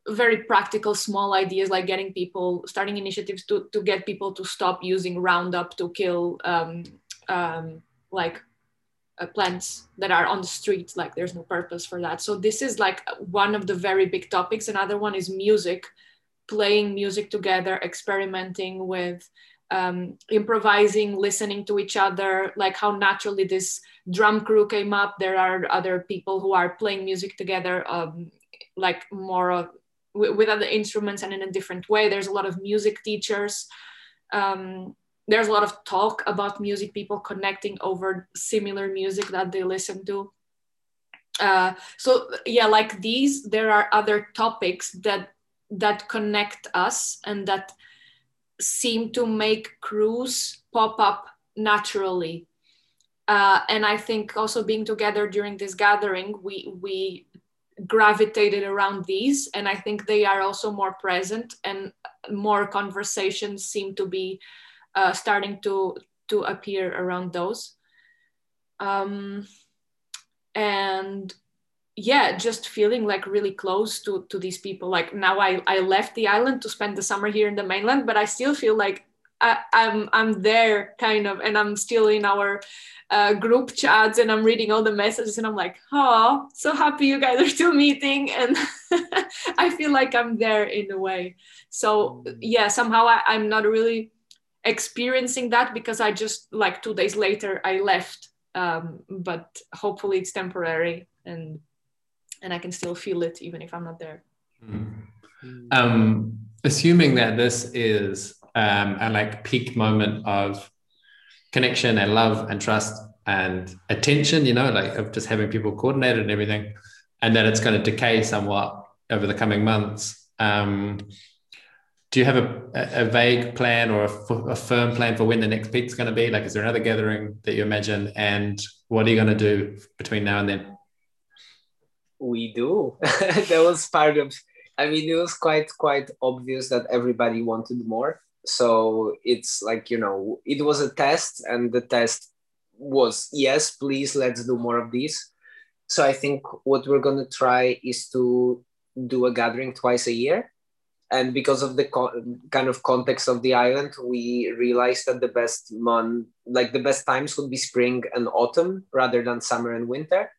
[SPEAKER 3] very practical small ideas like getting people starting initiatives to, to get people to stop using roundup to kill um, um, like uh, plants that are on the street like there's no purpose for that so this is like one of the very big topics another one is music playing music together experimenting with um, improvising, listening to each other, like how naturally this drum crew came up. There are other people who are playing music together, um, like more uh, with other instruments and in a different way. There's a lot of music teachers. Um, there's a lot of talk about music, people connecting over similar music that they listen to. Uh, so yeah, like these, there are other topics that that connect us and that seem to make crews pop up naturally. Uh, and I think also being together during this gathering, we we gravitated around these, and I think they are also more present, and more conversations seem to be uh, starting to to appear around those. Um, and yeah just feeling like really close to to these people. Like now i i left the island to spend the summer here in the mainland but i still feel like I, am I'm, I'm there kind of and i'm still in our uh, group chats and i'm reading all the messages and i'm like oh so happy you guys are still meeting and i feel like i'm there in a way. So yeah somehow I, i'm not really experiencing that because i just like two days later i left um, but hopefully it's temporary and and I can still feel it even if I'm not there.
[SPEAKER 1] Mm. Um, assuming that this is um, a like peak moment of connection and love and trust and attention, you know, like of just having people coordinated and everything, and that it's going to decay somewhat over the coming months. Um, do you have a, a vague plan or a, a firm plan for when the next peak is going to be? Like, is there another gathering that you imagine? And what are you going to do between now and then?
[SPEAKER 2] we do. that was part of. I mean, it was quite quite obvious that everybody wanted more. So it's like you know, it was a test, and the test was yes, please let's do more of these. So I think what we're gonna try is to do a gathering twice a year and because of the co- kind of context of the island we realized that the best month like the best times would be spring and autumn rather than summer and winter.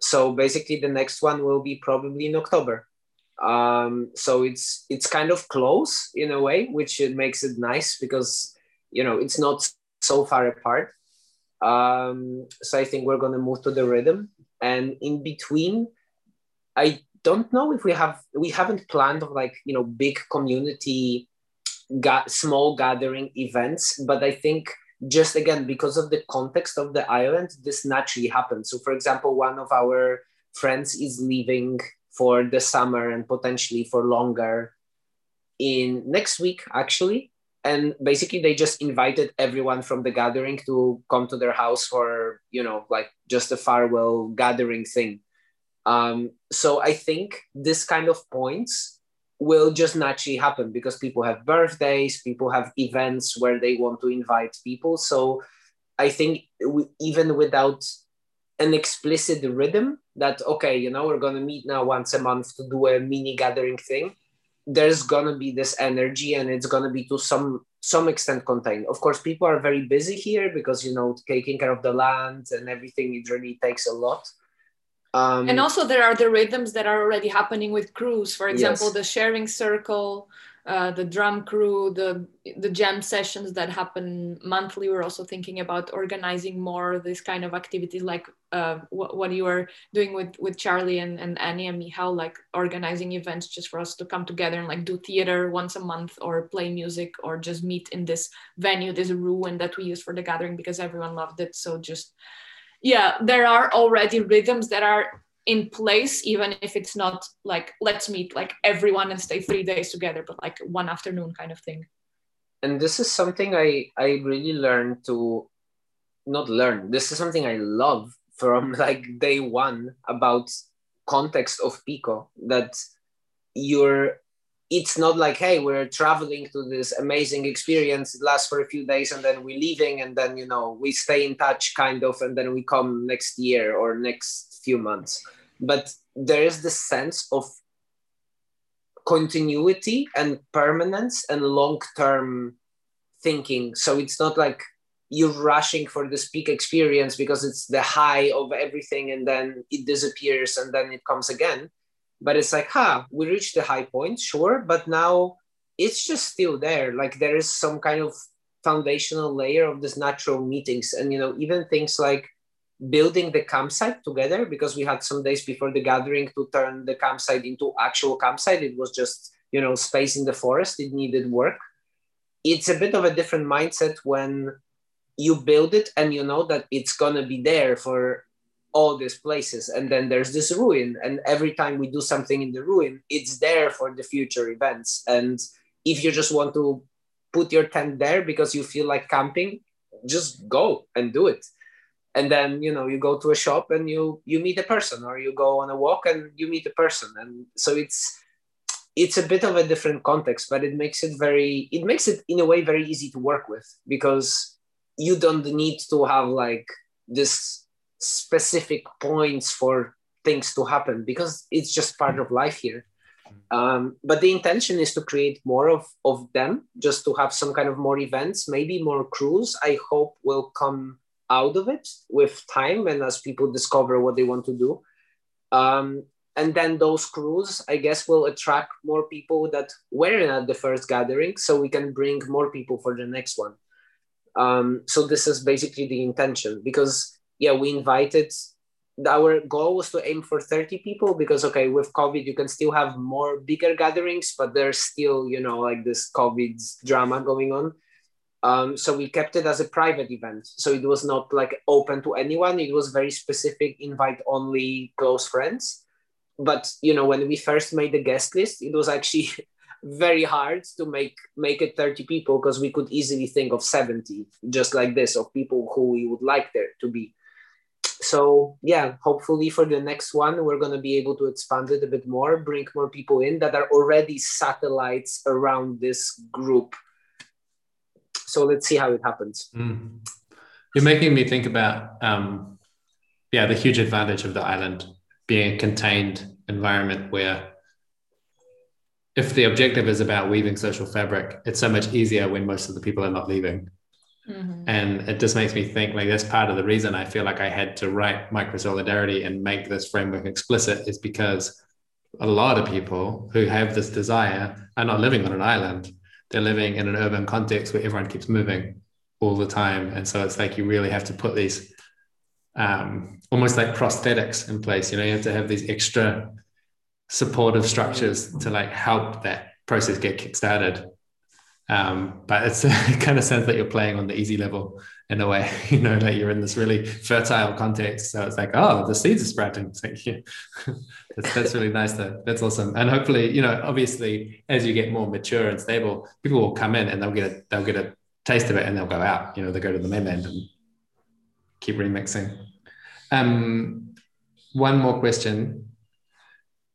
[SPEAKER 2] So basically the next one will be probably in october. Um, so it's it's kind of close in a way which it makes it nice because you know it's not so far apart. Um, so i think we're going to move to the rhythm. And in between i don't know if we have we haven't planned like you know big community ga- small gathering events but i think just again because of the context of the island this naturally happens. So for example one of our friends is leaving for the summer and potentially for longer in next week actually. And basically they just invited everyone from the gathering to come to their house for you know like just a farewell gathering thing um, so I think this kind of points will just naturally happen because people have birthdays, people have events where they want to invite people. So I think we, even without an explicit rhythm that okay, you know, we're gonna meet now once a month to do a mini gathering thing. There's gonna be this energy, and it's gonna be to some some extent contained. Of course, people are very busy here because you know taking care of the land and everything. It really takes a lot.
[SPEAKER 3] Um, and also, there are the rhythms that are already happening with crews. For example, yes. the sharing circle, uh, the drum crew, the the jam sessions that happen monthly. We're also thinking about organizing more this kind of activities, like uh, what, what you are doing with with Charlie and, and Annie and Michal, like organizing events just for us to come together and like do theater once a month, or play music, or just meet in this venue, this ruin that we use for the gathering because everyone loved it. So just yeah there are already rhythms that are in place even if it's not like let's meet like everyone and stay three days together but like one afternoon kind of thing.
[SPEAKER 2] And this is something i i really learned to not learn. This is something i love from like day one about context of pico that you're it's not like hey we're traveling to this amazing experience it lasts for a few days and then we're leaving and then you know we stay in touch kind of and then we come next year or next few months. But there is this sense of continuity and permanence and long-term thinking. So it's not like you're rushing for this peak experience because it's the high of everything and then it disappears and then it comes again but it's like huh we reached the high point sure but now it's just still there. Like there is some kind of foundational layer of this natural meetings. And you know even things like building the campsite together because we had some days before the gathering to turn the campsite into actual campsite. It was just you know space in the forest. It needed work. It's a bit of a different mindset when you build it and you know that it's going to be there for all these places and then there's this ruin and every time we do something in the ruin it's there for the future events. And if you just want to put your tent there because you feel like camping just go and do it. And then you know you go to a shop and you you meet a person or you go on a walk and you meet a person. And so it's it's a bit of a different context but it makes it very it makes it in a way very easy to work with because you don't need to have like this specific points for things to happen because it's just part of life here. Um, but the intention is to create more of, of them, just to have some kind of more events, maybe more crews. I hope will come out of it with time and as people discover what they want to do. Um, and then those crews, I guess, will attract more people that weren't at the first gathering, so we can bring more people for the next one. Um, so this is basically the intention because yeah, we invited. Our goal was to aim for 30 people because okay, with COVID you can still have more bigger gatherings, but there's still you know like this COVID drama going on. Um, so we kept it as a private event. So it was not like open to anyone. It was very specific, invite only close friends. But you know, when we first made the guest list, it was actually very hard to make make it 30 people because we could easily think of 70 just like this of people who we would like there to be so yeah hopefully for the next one we're going to be able to expand it a bit more bring more people in that are already satellites around this group so let's see how it happens
[SPEAKER 1] mm. you're making me think about um, yeah the huge advantage of the island being a contained environment where if the objective is about weaving social fabric, it's so much easier when most of the people are not leaving. Mm-hmm. And it just makes me think like that's part of the reason I feel like I had to write micro solidarity and make this framework explicit is because a lot of people who have this desire are not living on an island. They're living in an urban context where everyone keeps moving all the time. And so it's like you really have to put these um, almost like prosthetics in place. You know, you have to have these extra supportive structures to like help that process get kickstarted. Um, but it's, it kind of sounds that you're playing on the easy level in a way, you know, like you're in this really fertile context. So it's like, oh, the seeds are sprouting. Like, yeah. that's, that's really nice though. That's awesome. And hopefully, you know, obviously as you get more mature and stable, people will come in and they'll get a, they'll get a taste of it and they'll go out, you know, they go to the mainland and keep remixing. Um, one more question.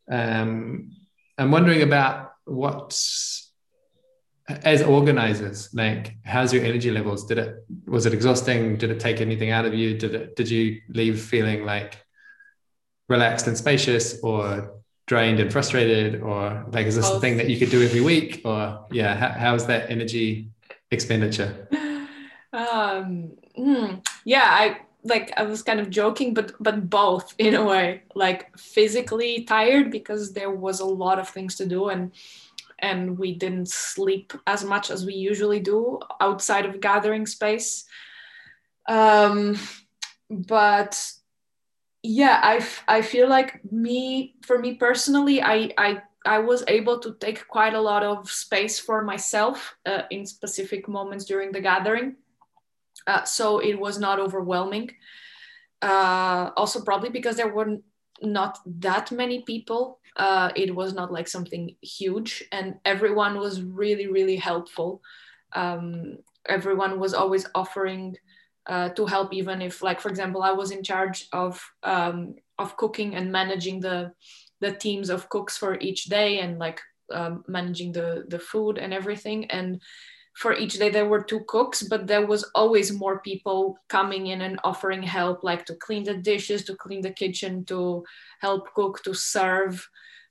[SPEAKER 1] Um, I'm wondering about what, as organizers, like, how's your energy levels? Did it was it exhausting? Did it take anything out of you? Did it did you leave feeling like relaxed and spacious, or drained and frustrated, or like is this a thing that you could do every week? Or yeah, how, how's that energy expenditure?
[SPEAKER 3] Um, hmm, yeah, I like I was kind of joking, but but both in a way, like physically tired because there was a lot of things to do and and we didn't sleep as much as we usually do outside of gathering space. Um, but yeah, I, I feel like me for me personally, I I I was able to take quite a lot of space for myself uh, in specific moments during the gathering uh, so it was not overwhelming. Uh, also, probably because there were not that many people. Uh, it was not like something huge, and everyone was really, really helpful. Um, everyone was always offering uh, to help, even if, like, for example, I was in charge of um, of cooking and managing the the teams of cooks for each day, and like um, managing the the food and everything, and for each day there were two cooks but there was always more people coming in and offering help like to clean the dishes to clean the kitchen to help cook to serve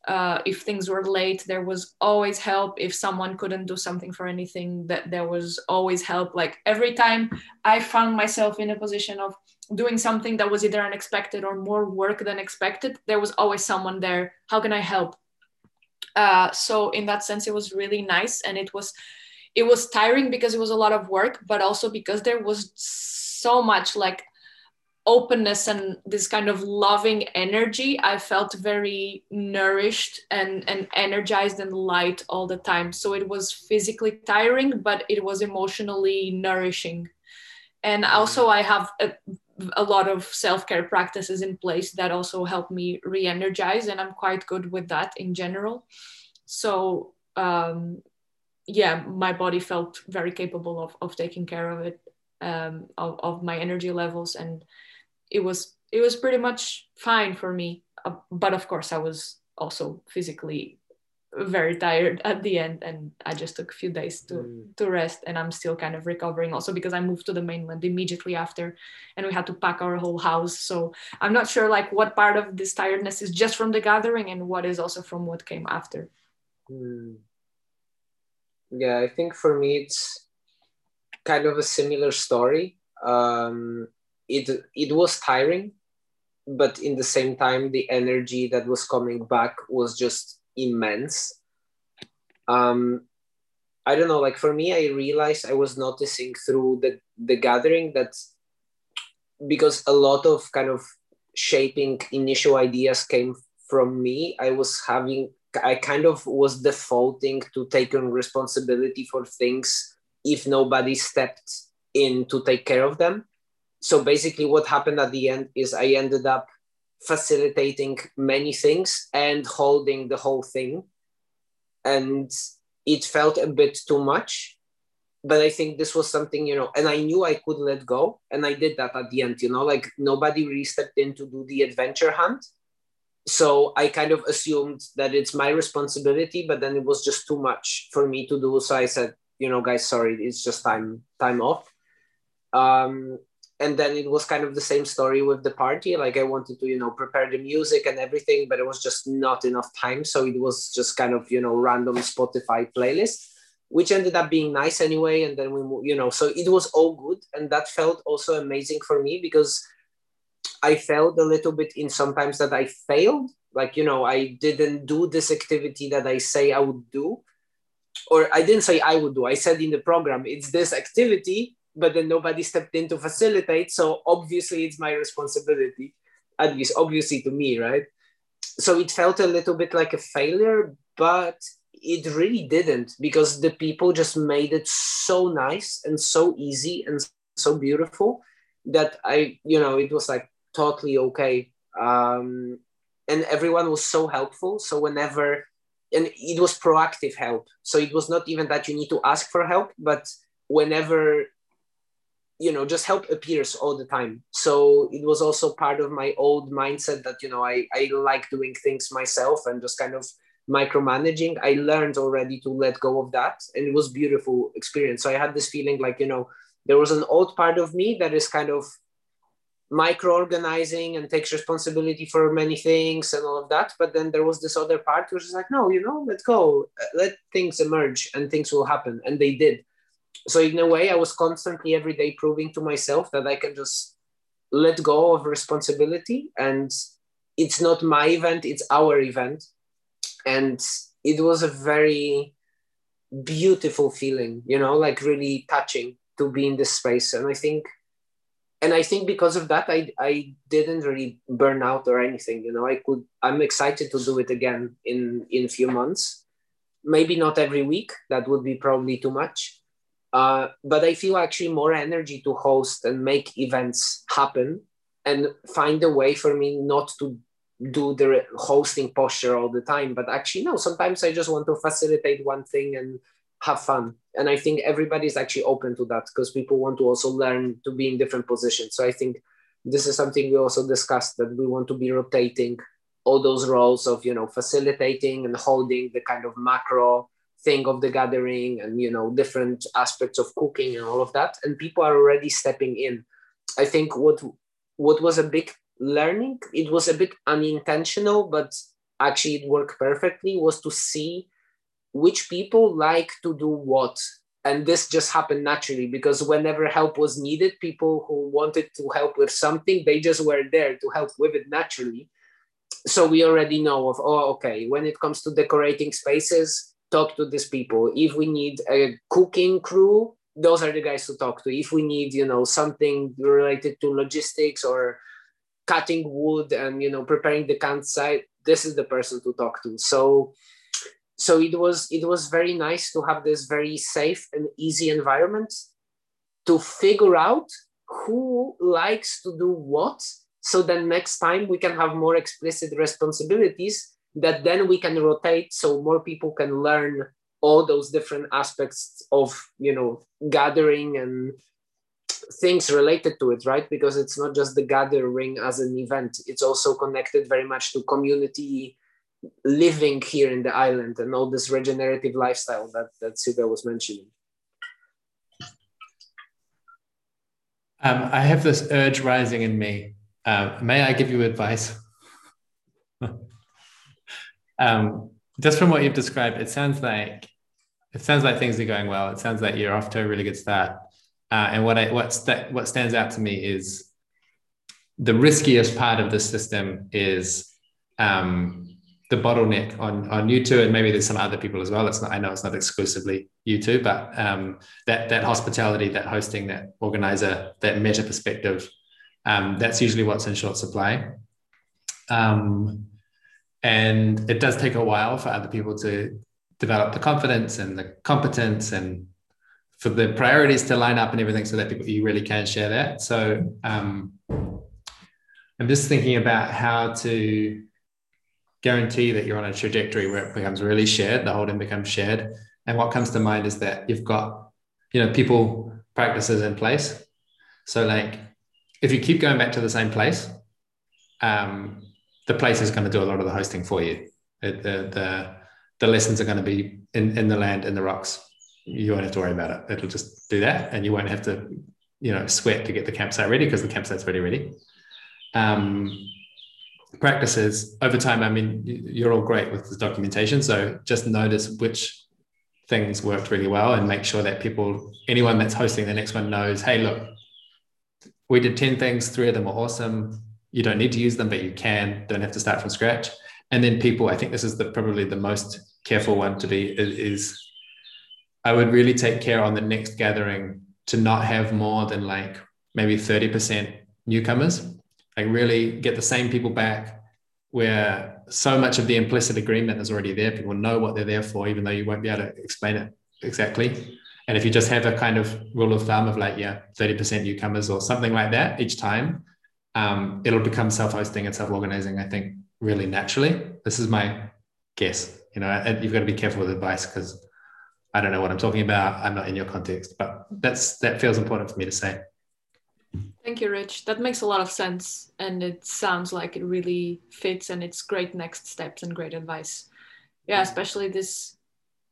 [SPEAKER 3] uh, if things were late there was always help. If someone couldn't do something for anything that there was always help. Like every time i found myself in a position of doing something that was either unexpected or more work than expected there was always someone there. How can i help? Uh, so in that sense it was really nice and it was it was tiring because it was a lot of work but also because there was so much like openness and this kind of loving energy i felt very nourished and and energized and light all the time. So it was physically tiring but it was emotionally nourishing. And also i have a, a lot of self-care practices in place that also help me re-energize and i'm quite good with that in general. So um, yeah, my body felt very capable of, of taking care of it, um, of, of my energy levels. And it was, it was pretty much fine for me. Uh, but of course I was also physically very tired at the end and I just took a few days to, mm. to rest and I'm still kind of recovering also because I moved to the mainland immediately after and we had to pack our whole house. So I'm not sure like what part of this tiredness is just from the gathering and what is also from what came after.
[SPEAKER 2] Mm yeah i think for me it's kind of a similar story um, it it was tiring but in the same time the energy that was coming back was just immense um, i don't know like for me i realized i was noticing through the the gathering that because a lot of kind of shaping initial ideas came from me i was having I kind of was defaulting to taking responsibility for things if nobody stepped in to take care of them. So basically, what happened at the end is I ended up facilitating many things and holding the whole thing. And it felt a bit too much. But I think this was something, you know, and I knew I could let go. And I did that at the end, you know, like nobody really stepped in to do the adventure hunt so I kind of assumed that it's my responsibility, but then it was just too much for me to do. So I said, you know, guys, sorry, it's just time time off. Um, and then it was kind of the same story with the party. Like i wanted to you know prepare the music and everything but it was just not enough time. So it was just kind of you know random spotify playlist which ended up being nice anyway. And then we you know so it was all good. And that felt also amazing for me because i felt a little bit in sometimes that i failed. Like you know i didn't do this activity that i say i would do or i didn't say i would do. I said in the program it's this activity but then nobody stepped in to facilitate. So obviously it's my responsibility, at least obviously to me, right? So it felt a little bit like a failure, but it really didn't because the people just made it so nice and so easy and so beautiful that I, you know, it was like totally okay. Um, and everyone was so helpful. So whenever, and it was proactive help. So it was not even that you need to ask for help, but whenever you know just help appears all the time. So it was also part of my old mindset that you know i i like doing things myself and just kind of micromanaging. I learned already to let go of that and it was beautiful experience. So i had this feeling like you know there was an old part of me that is kind of micro organizing and takes responsibility for many things and all of that. But then there was this other part which is like no you know let go. Let things emerge and things will happen. And they did so in a way i was constantly every day proving to myself that i can just let go of responsibility and it's not my event it's our event. And it was a very beautiful feeling you know like really touching to be in this space. And i think and i think because of that i i didn't really burn out or anything you know. I could i'm excited to do it again in in a few months. Maybe not every week that would be probably too much uh, but I feel actually more energy to host and make events happen and find a way for me not to do the hosting posture all the time. But actually, no, sometimes I just want to facilitate one thing and have fun. And I think everybody's actually open to that because people want to also learn to be in different positions. So I think this is something we also discussed that we want to be rotating all those roles of, you know, facilitating and holding the kind of macro thing of the gathering and you know different aspects of cooking and all of that and people are already stepping in. I think what what was a big learning it was a bit unintentional but actually it worked perfectly was to see which people like to do what. And this just happened naturally because whenever help was needed people who wanted to help with something they just were there to help with it naturally. So we already know of oh okay when it comes to decorating spaces talk to these people. If we need a cooking crew, those are the guys to talk to. If we need, you know, something related to logistics or cutting wood and you know preparing the campsite, this is the person to talk to. So so it was it was very nice to have this very safe and easy environment to figure out who likes to do what so then next time we can have more explicit responsibilities that then we can rotate so more people can learn all those different aspects of you know gathering and things related to it right because it's not just the gathering as an event it's also connected very much to community living here in the island and all this regenerative lifestyle that that Sylvia was mentioning
[SPEAKER 1] um, I have this urge rising in me. Uh, may I give you advice? Um, just from what you've described, it sounds like it sounds like things are going well. It sounds like you're off to a really good start. Uh, and what I, what's that, what stands out to me is the riskiest part of the system is um, the bottleneck on on you two, and maybe there's some other people as well. It's not I know it's not exclusively you two, but um, that that hospitality, that hosting, that organizer, that meta perspective, um, that's usually what's in short supply. Um, and it does take a while for other people to develop the confidence and the competence and for the priorities to line up and everything so that people you really can share that. So um, i'm just thinking about how to guarantee that you're on a trajectory where it becomes really shared the holding becomes shared. And what comes to mind is that you've got you know people practices in place. So like if you keep going back to the same place um, the place is going to do a lot of the hosting for you. It, the, the, the lessons are going to be in, in the land, in the rocks. You won't have to worry about it. It'll just do that, and you won't have to you know sweat to get the campsite ready because the campsite's already ready. Um, practices over time. I mean, you're all great with the documentation, so just notice which things worked really well and make sure that people, anyone that's hosting the next one, knows, hey, look, we did 10 things, three of them are awesome. You don't need to use them, but you can. Don't have to start from scratch. And then people, I think this is the probably the most careful one to be is I would really take care on the next gathering to not have more than like maybe 30% newcomers. Like really get the same people back where so much of the implicit agreement is already there. People know what they're there for, even though you won't be able to explain it exactly. And if you just have a kind of rule of thumb of like, yeah, 30% newcomers or something like that each time, um, it'll become self-hosting and self-organizing, I think, really naturally. This is my guess. You know, you've got to be careful with advice because I don't know what I'm talking about. I'm not in your context, but that's that feels important for me to say.
[SPEAKER 3] Thank you, Rich. That makes a lot of sense, and it sounds like it really fits, and it's great next steps and great advice. Yeah, especially this.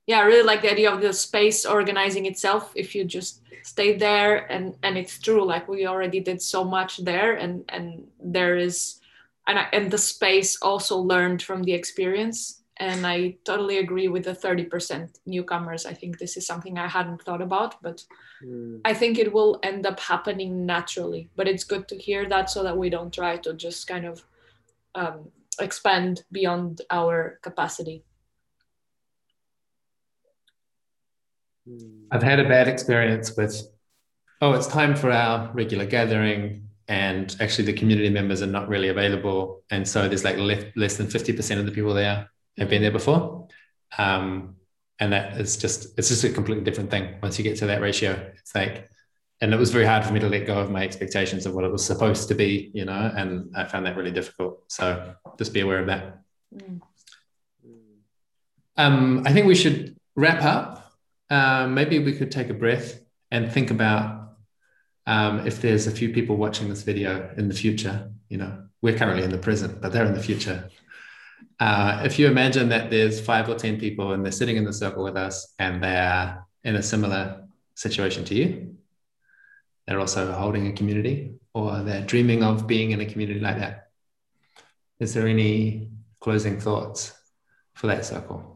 [SPEAKER 3] Yeah, I really like the idea of the space organizing itself. If you just stay there, and and it's true, like we already did so much there, and and there is, and I, and the space also learned from the experience and I totally agree with the 30% newcomers. I think this is something I hadn't thought about, but mm. I think it will end up happening naturally. But it's good to hear that so that we don't try to just kind of um, expand beyond our capacity.
[SPEAKER 1] I've had a bad experience with, oh, it's time for our regular gathering. And actually, the community members are not really available. And so there's like less than 50% of the people there have been there before. Um, and that is just it's just a completely different thing once you get to that ratio. It's like and it was very hard for me to let go of my expectations of what it was supposed to be, you know, and I found that really difficult. So just be aware of that. Mm. Um, I think we should wrap up. Um, maybe we could take a breath and think about um, if there's a few people watching this video in the future. You know, we're currently in the present, but they're in the future. Uh, if you imagine that there's five or 10 people and they're sitting in the circle with us and they're in a similar situation to you, they're also holding a community or they're dreaming of being in a community like that. Is there any closing thoughts for that circle?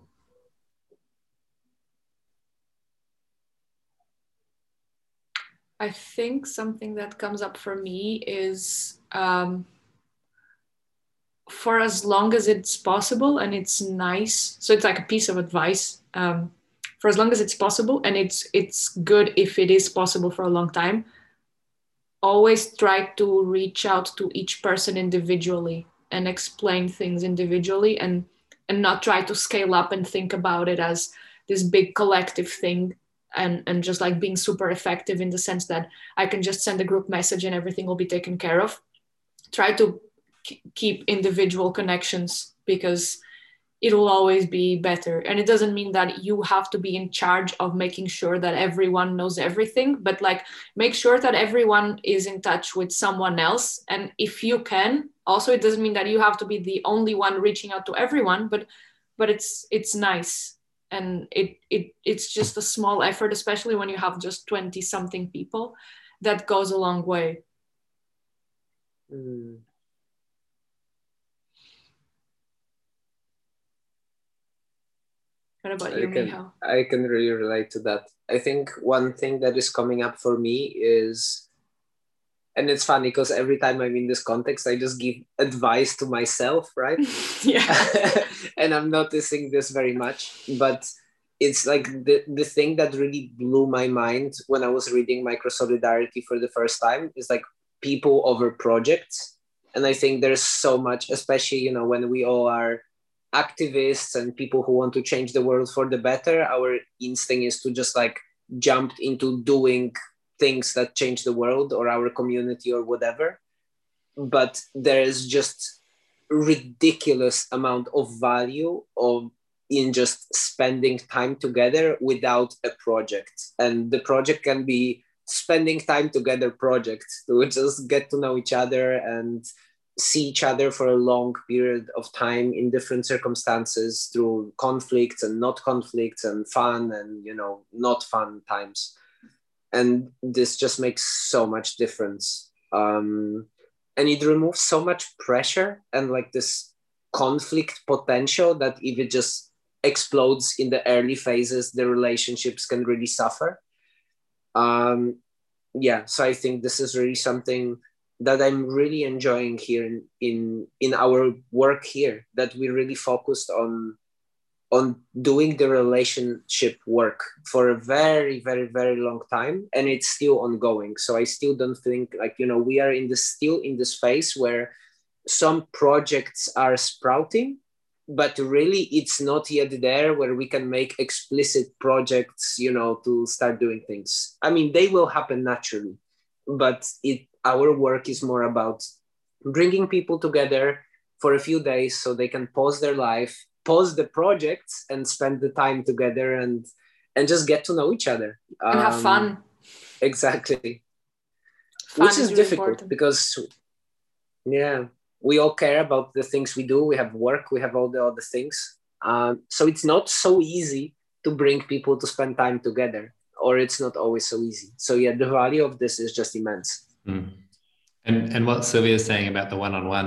[SPEAKER 3] I think something that comes up for me is um, for as long as it's possible and it's nice so it's like a piece of advice um, for as long as it's possible and it's it's good if it is possible for a long time always try to reach out to each person individually and explain things individually and and not try to scale up and think about it as this big collective thing and and just like being super effective in the sense that i can just send a group message and everything will be taken care of try to keep individual connections because it will always be better. And it doesn't mean that you have to be in charge of making sure that everyone knows everything, but like make sure that everyone is in touch with someone else. And if you can, also it doesn't mean that you have to be the only one reaching out to everyone, but but it's it's nice. And it it it's just a small effort, especially when you have just 20 something people, that goes a long way. Mm. What about you, I can,
[SPEAKER 2] I can really relate to that. I think one thing that is coming up for me is, and it's funny because every time I'm in this context, I just give advice to myself, right?
[SPEAKER 3] yeah.
[SPEAKER 2] and I'm noticing this very much. But it's like the, the thing that really blew my mind when I was reading Micro Solidarity for the first time is like people over projects. And I think there's so much, especially, you know, when we all are activists and people who want to change the world for the better our instinct is to just like jump into doing things that change the world or our community or whatever but there is just ridiculous amount of value of in just spending time together without a project. And the project can be spending time together project to just get to know each other and see each other for a long period of time in different circumstances through conflicts and not conflicts and fun and you know not fun times and this just makes so much difference. Um, and it removes so much pressure and like this conflict potential that if it just explodes in the early phases the relationships can really suffer. Um, yeah so i think this is really something that i'm really enjoying here in in, in our work here that we really focused on on doing the relationship work for a very very very long time and it's still ongoing. So i still don't think like you know we are in the still in this phase where some projects are sprouting but really it's not yet there where we can make explicit projects you know to start doing things. I mean they will happen naturally but it our work is more about bringing people together for a few days so they can pause their life pause the projects and spend the time together and and just get to know each other.
[SPEAKER 3] And um, have fun.
[SPEAKER 2] Exactly. Fun which is, is really difficult important. because yeah we all care about the things we do. We have work. We have all the other things. Um, so it's not so easy to bring people to spend time together or it's not always so easy. So yeah the value of this is just immense.
[SPEAKER 1] Mm. and and what sylvia is saying about the one-on-one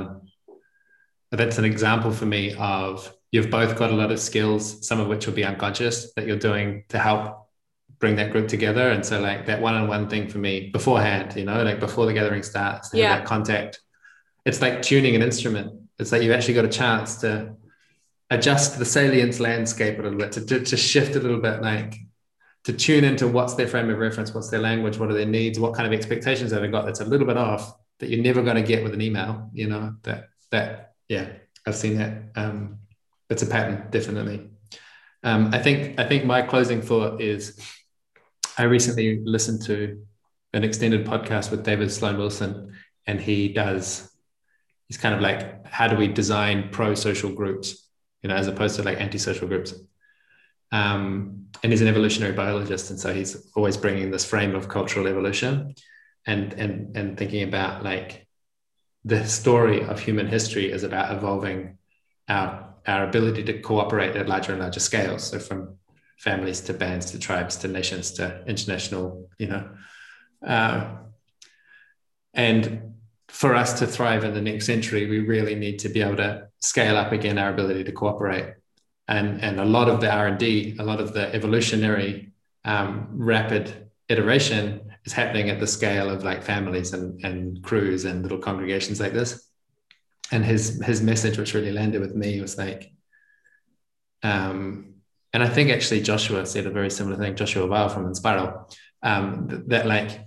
[SPEAKER 1] that's an example for me of you've both got a lot of skills, some of which will be unconscious that you're doing to help bring that group together. And so like that one-on-one thing for me beforehand, you know, like before the gathering starts, yeah. that contact. It's like tuning an instrument. It's like you've actually got a chance to adjust the salience landscape a little bit, to, to, to shift a little bit, like to tune into what's their frame of reference, what's their language, what are their needs, what kind of expectations have they got that's a little bit off that you're never going to get with an email, you know, that, that, yeah, I've seen that. Um, it's a pattern, definitely. Um, I think I think my closing thought is I recently listened to an extended podcast with David Sloan Wilson, and he does he's kind of like how do we design pro-social groups, you know, as opposed to like anti-social groups. Um, and he's an evolutionary biologist, and so he's always bringing this frame of cultural evolution, and and and thinking about like the story of human history is about evolving our our ability to cooperate at larger and larger scales. So from families to bands to tribes to nations to international, you know. Uh, and for us to thrive in the next century, we really need to be able to scale up again our ability to cooperate. And, and a lot of the R&D, a lot of the evolutionary um, rapid iteration is happening at the scale of like families and, and crews and little congregations like this and his his message which really landed with me was like um and i think actually joshua said a very similar thing joshua Vial from Enspiral um that, that like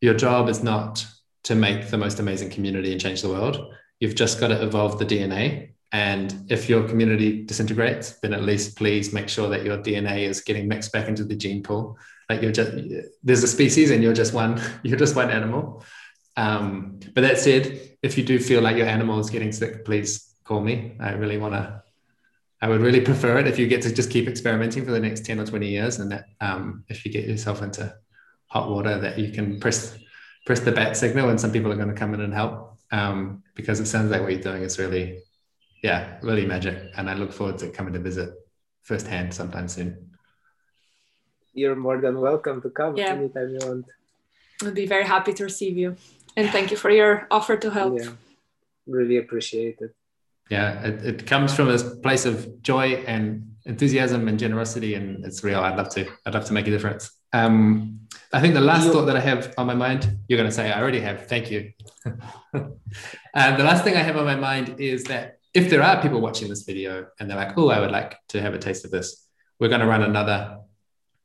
[SPEAKER 1] your job is not to make the most amazing community and change the world. You've just got to evolve the dna and if your community disintegrates then at least please make sure that your dna is getting mixed back into the gene pool. Like you're just there's a species and you're just one you're just one animal um, but that said, if you do feel like your animal is getting sick, please call me. I really want to. I would really prefer it if you get to just keep experimenting for the next ten or twenty years, and that um, if you get yourself into hot water, that you can press press the bat signal, and some people are going to come in and help um, because it sounds like what you're doing is really, yeah, really magic, and I look forward to coming to visit firsthand sometime soon.
[SPEAKER 2] You're more than welcome to come yeah. anytime you want.
[SPEAKER 3] I'd be very happy to receive you and thank you for your offer to help.
[SPEAKER 2] Yeah, really appreciate it.
[SPEAKER 1] Yeah, it, it comes from a place of joy and enthusiasm and generosity, and it's real. I'd love to. I'd love to make a difference. Um, I think the last you, thought that I have on my mind, you're going to say, I already have. Thank you. and the last thing I have on my mind is that if there are people watching this video and they're like, oh, I would like to have a taste of this, we're going to run another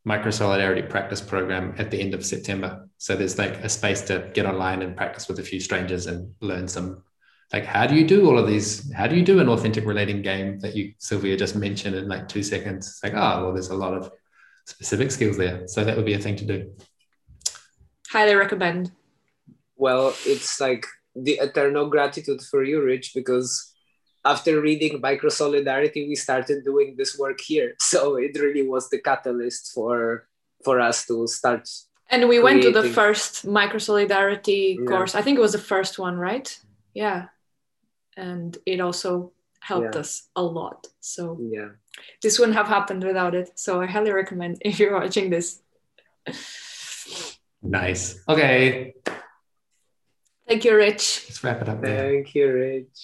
[SPEAKER 1] micro solidarity practice program at the end of September. So there's like a space to get online and practice with a few strangers and learn some like how do you do all of these? How do you do an authentic relating game that you Sylvia just mentioned in like two seconds? It's like, oh well, there's a lot of specific skills there. So that would be a thing to do.
[SPEAKER 3] Highly recommend.
[SPEAKER 2] Well, it's like the eternal gratitude for you, Rich, because after reading micro solidarity we started doing this work here so it really was the catalyst for for us to start
[SPEAKER 3] and we creating. went to the first micro solidarity yeah. course i think it was the first one right yeah and it also helped yeah. us a lot so
[SPEAKER 2] yeah
[SPEAKER 3] this wouldn't have happened without it so i highly recommend if you're watching this
[SPEAKER 1] Nice. Okay.
[SPEAKER 3] Thank you, Rich.
[SPEAKER 1] Let's wrap it up there.
[SPEAKER 2] Thank you, Rich.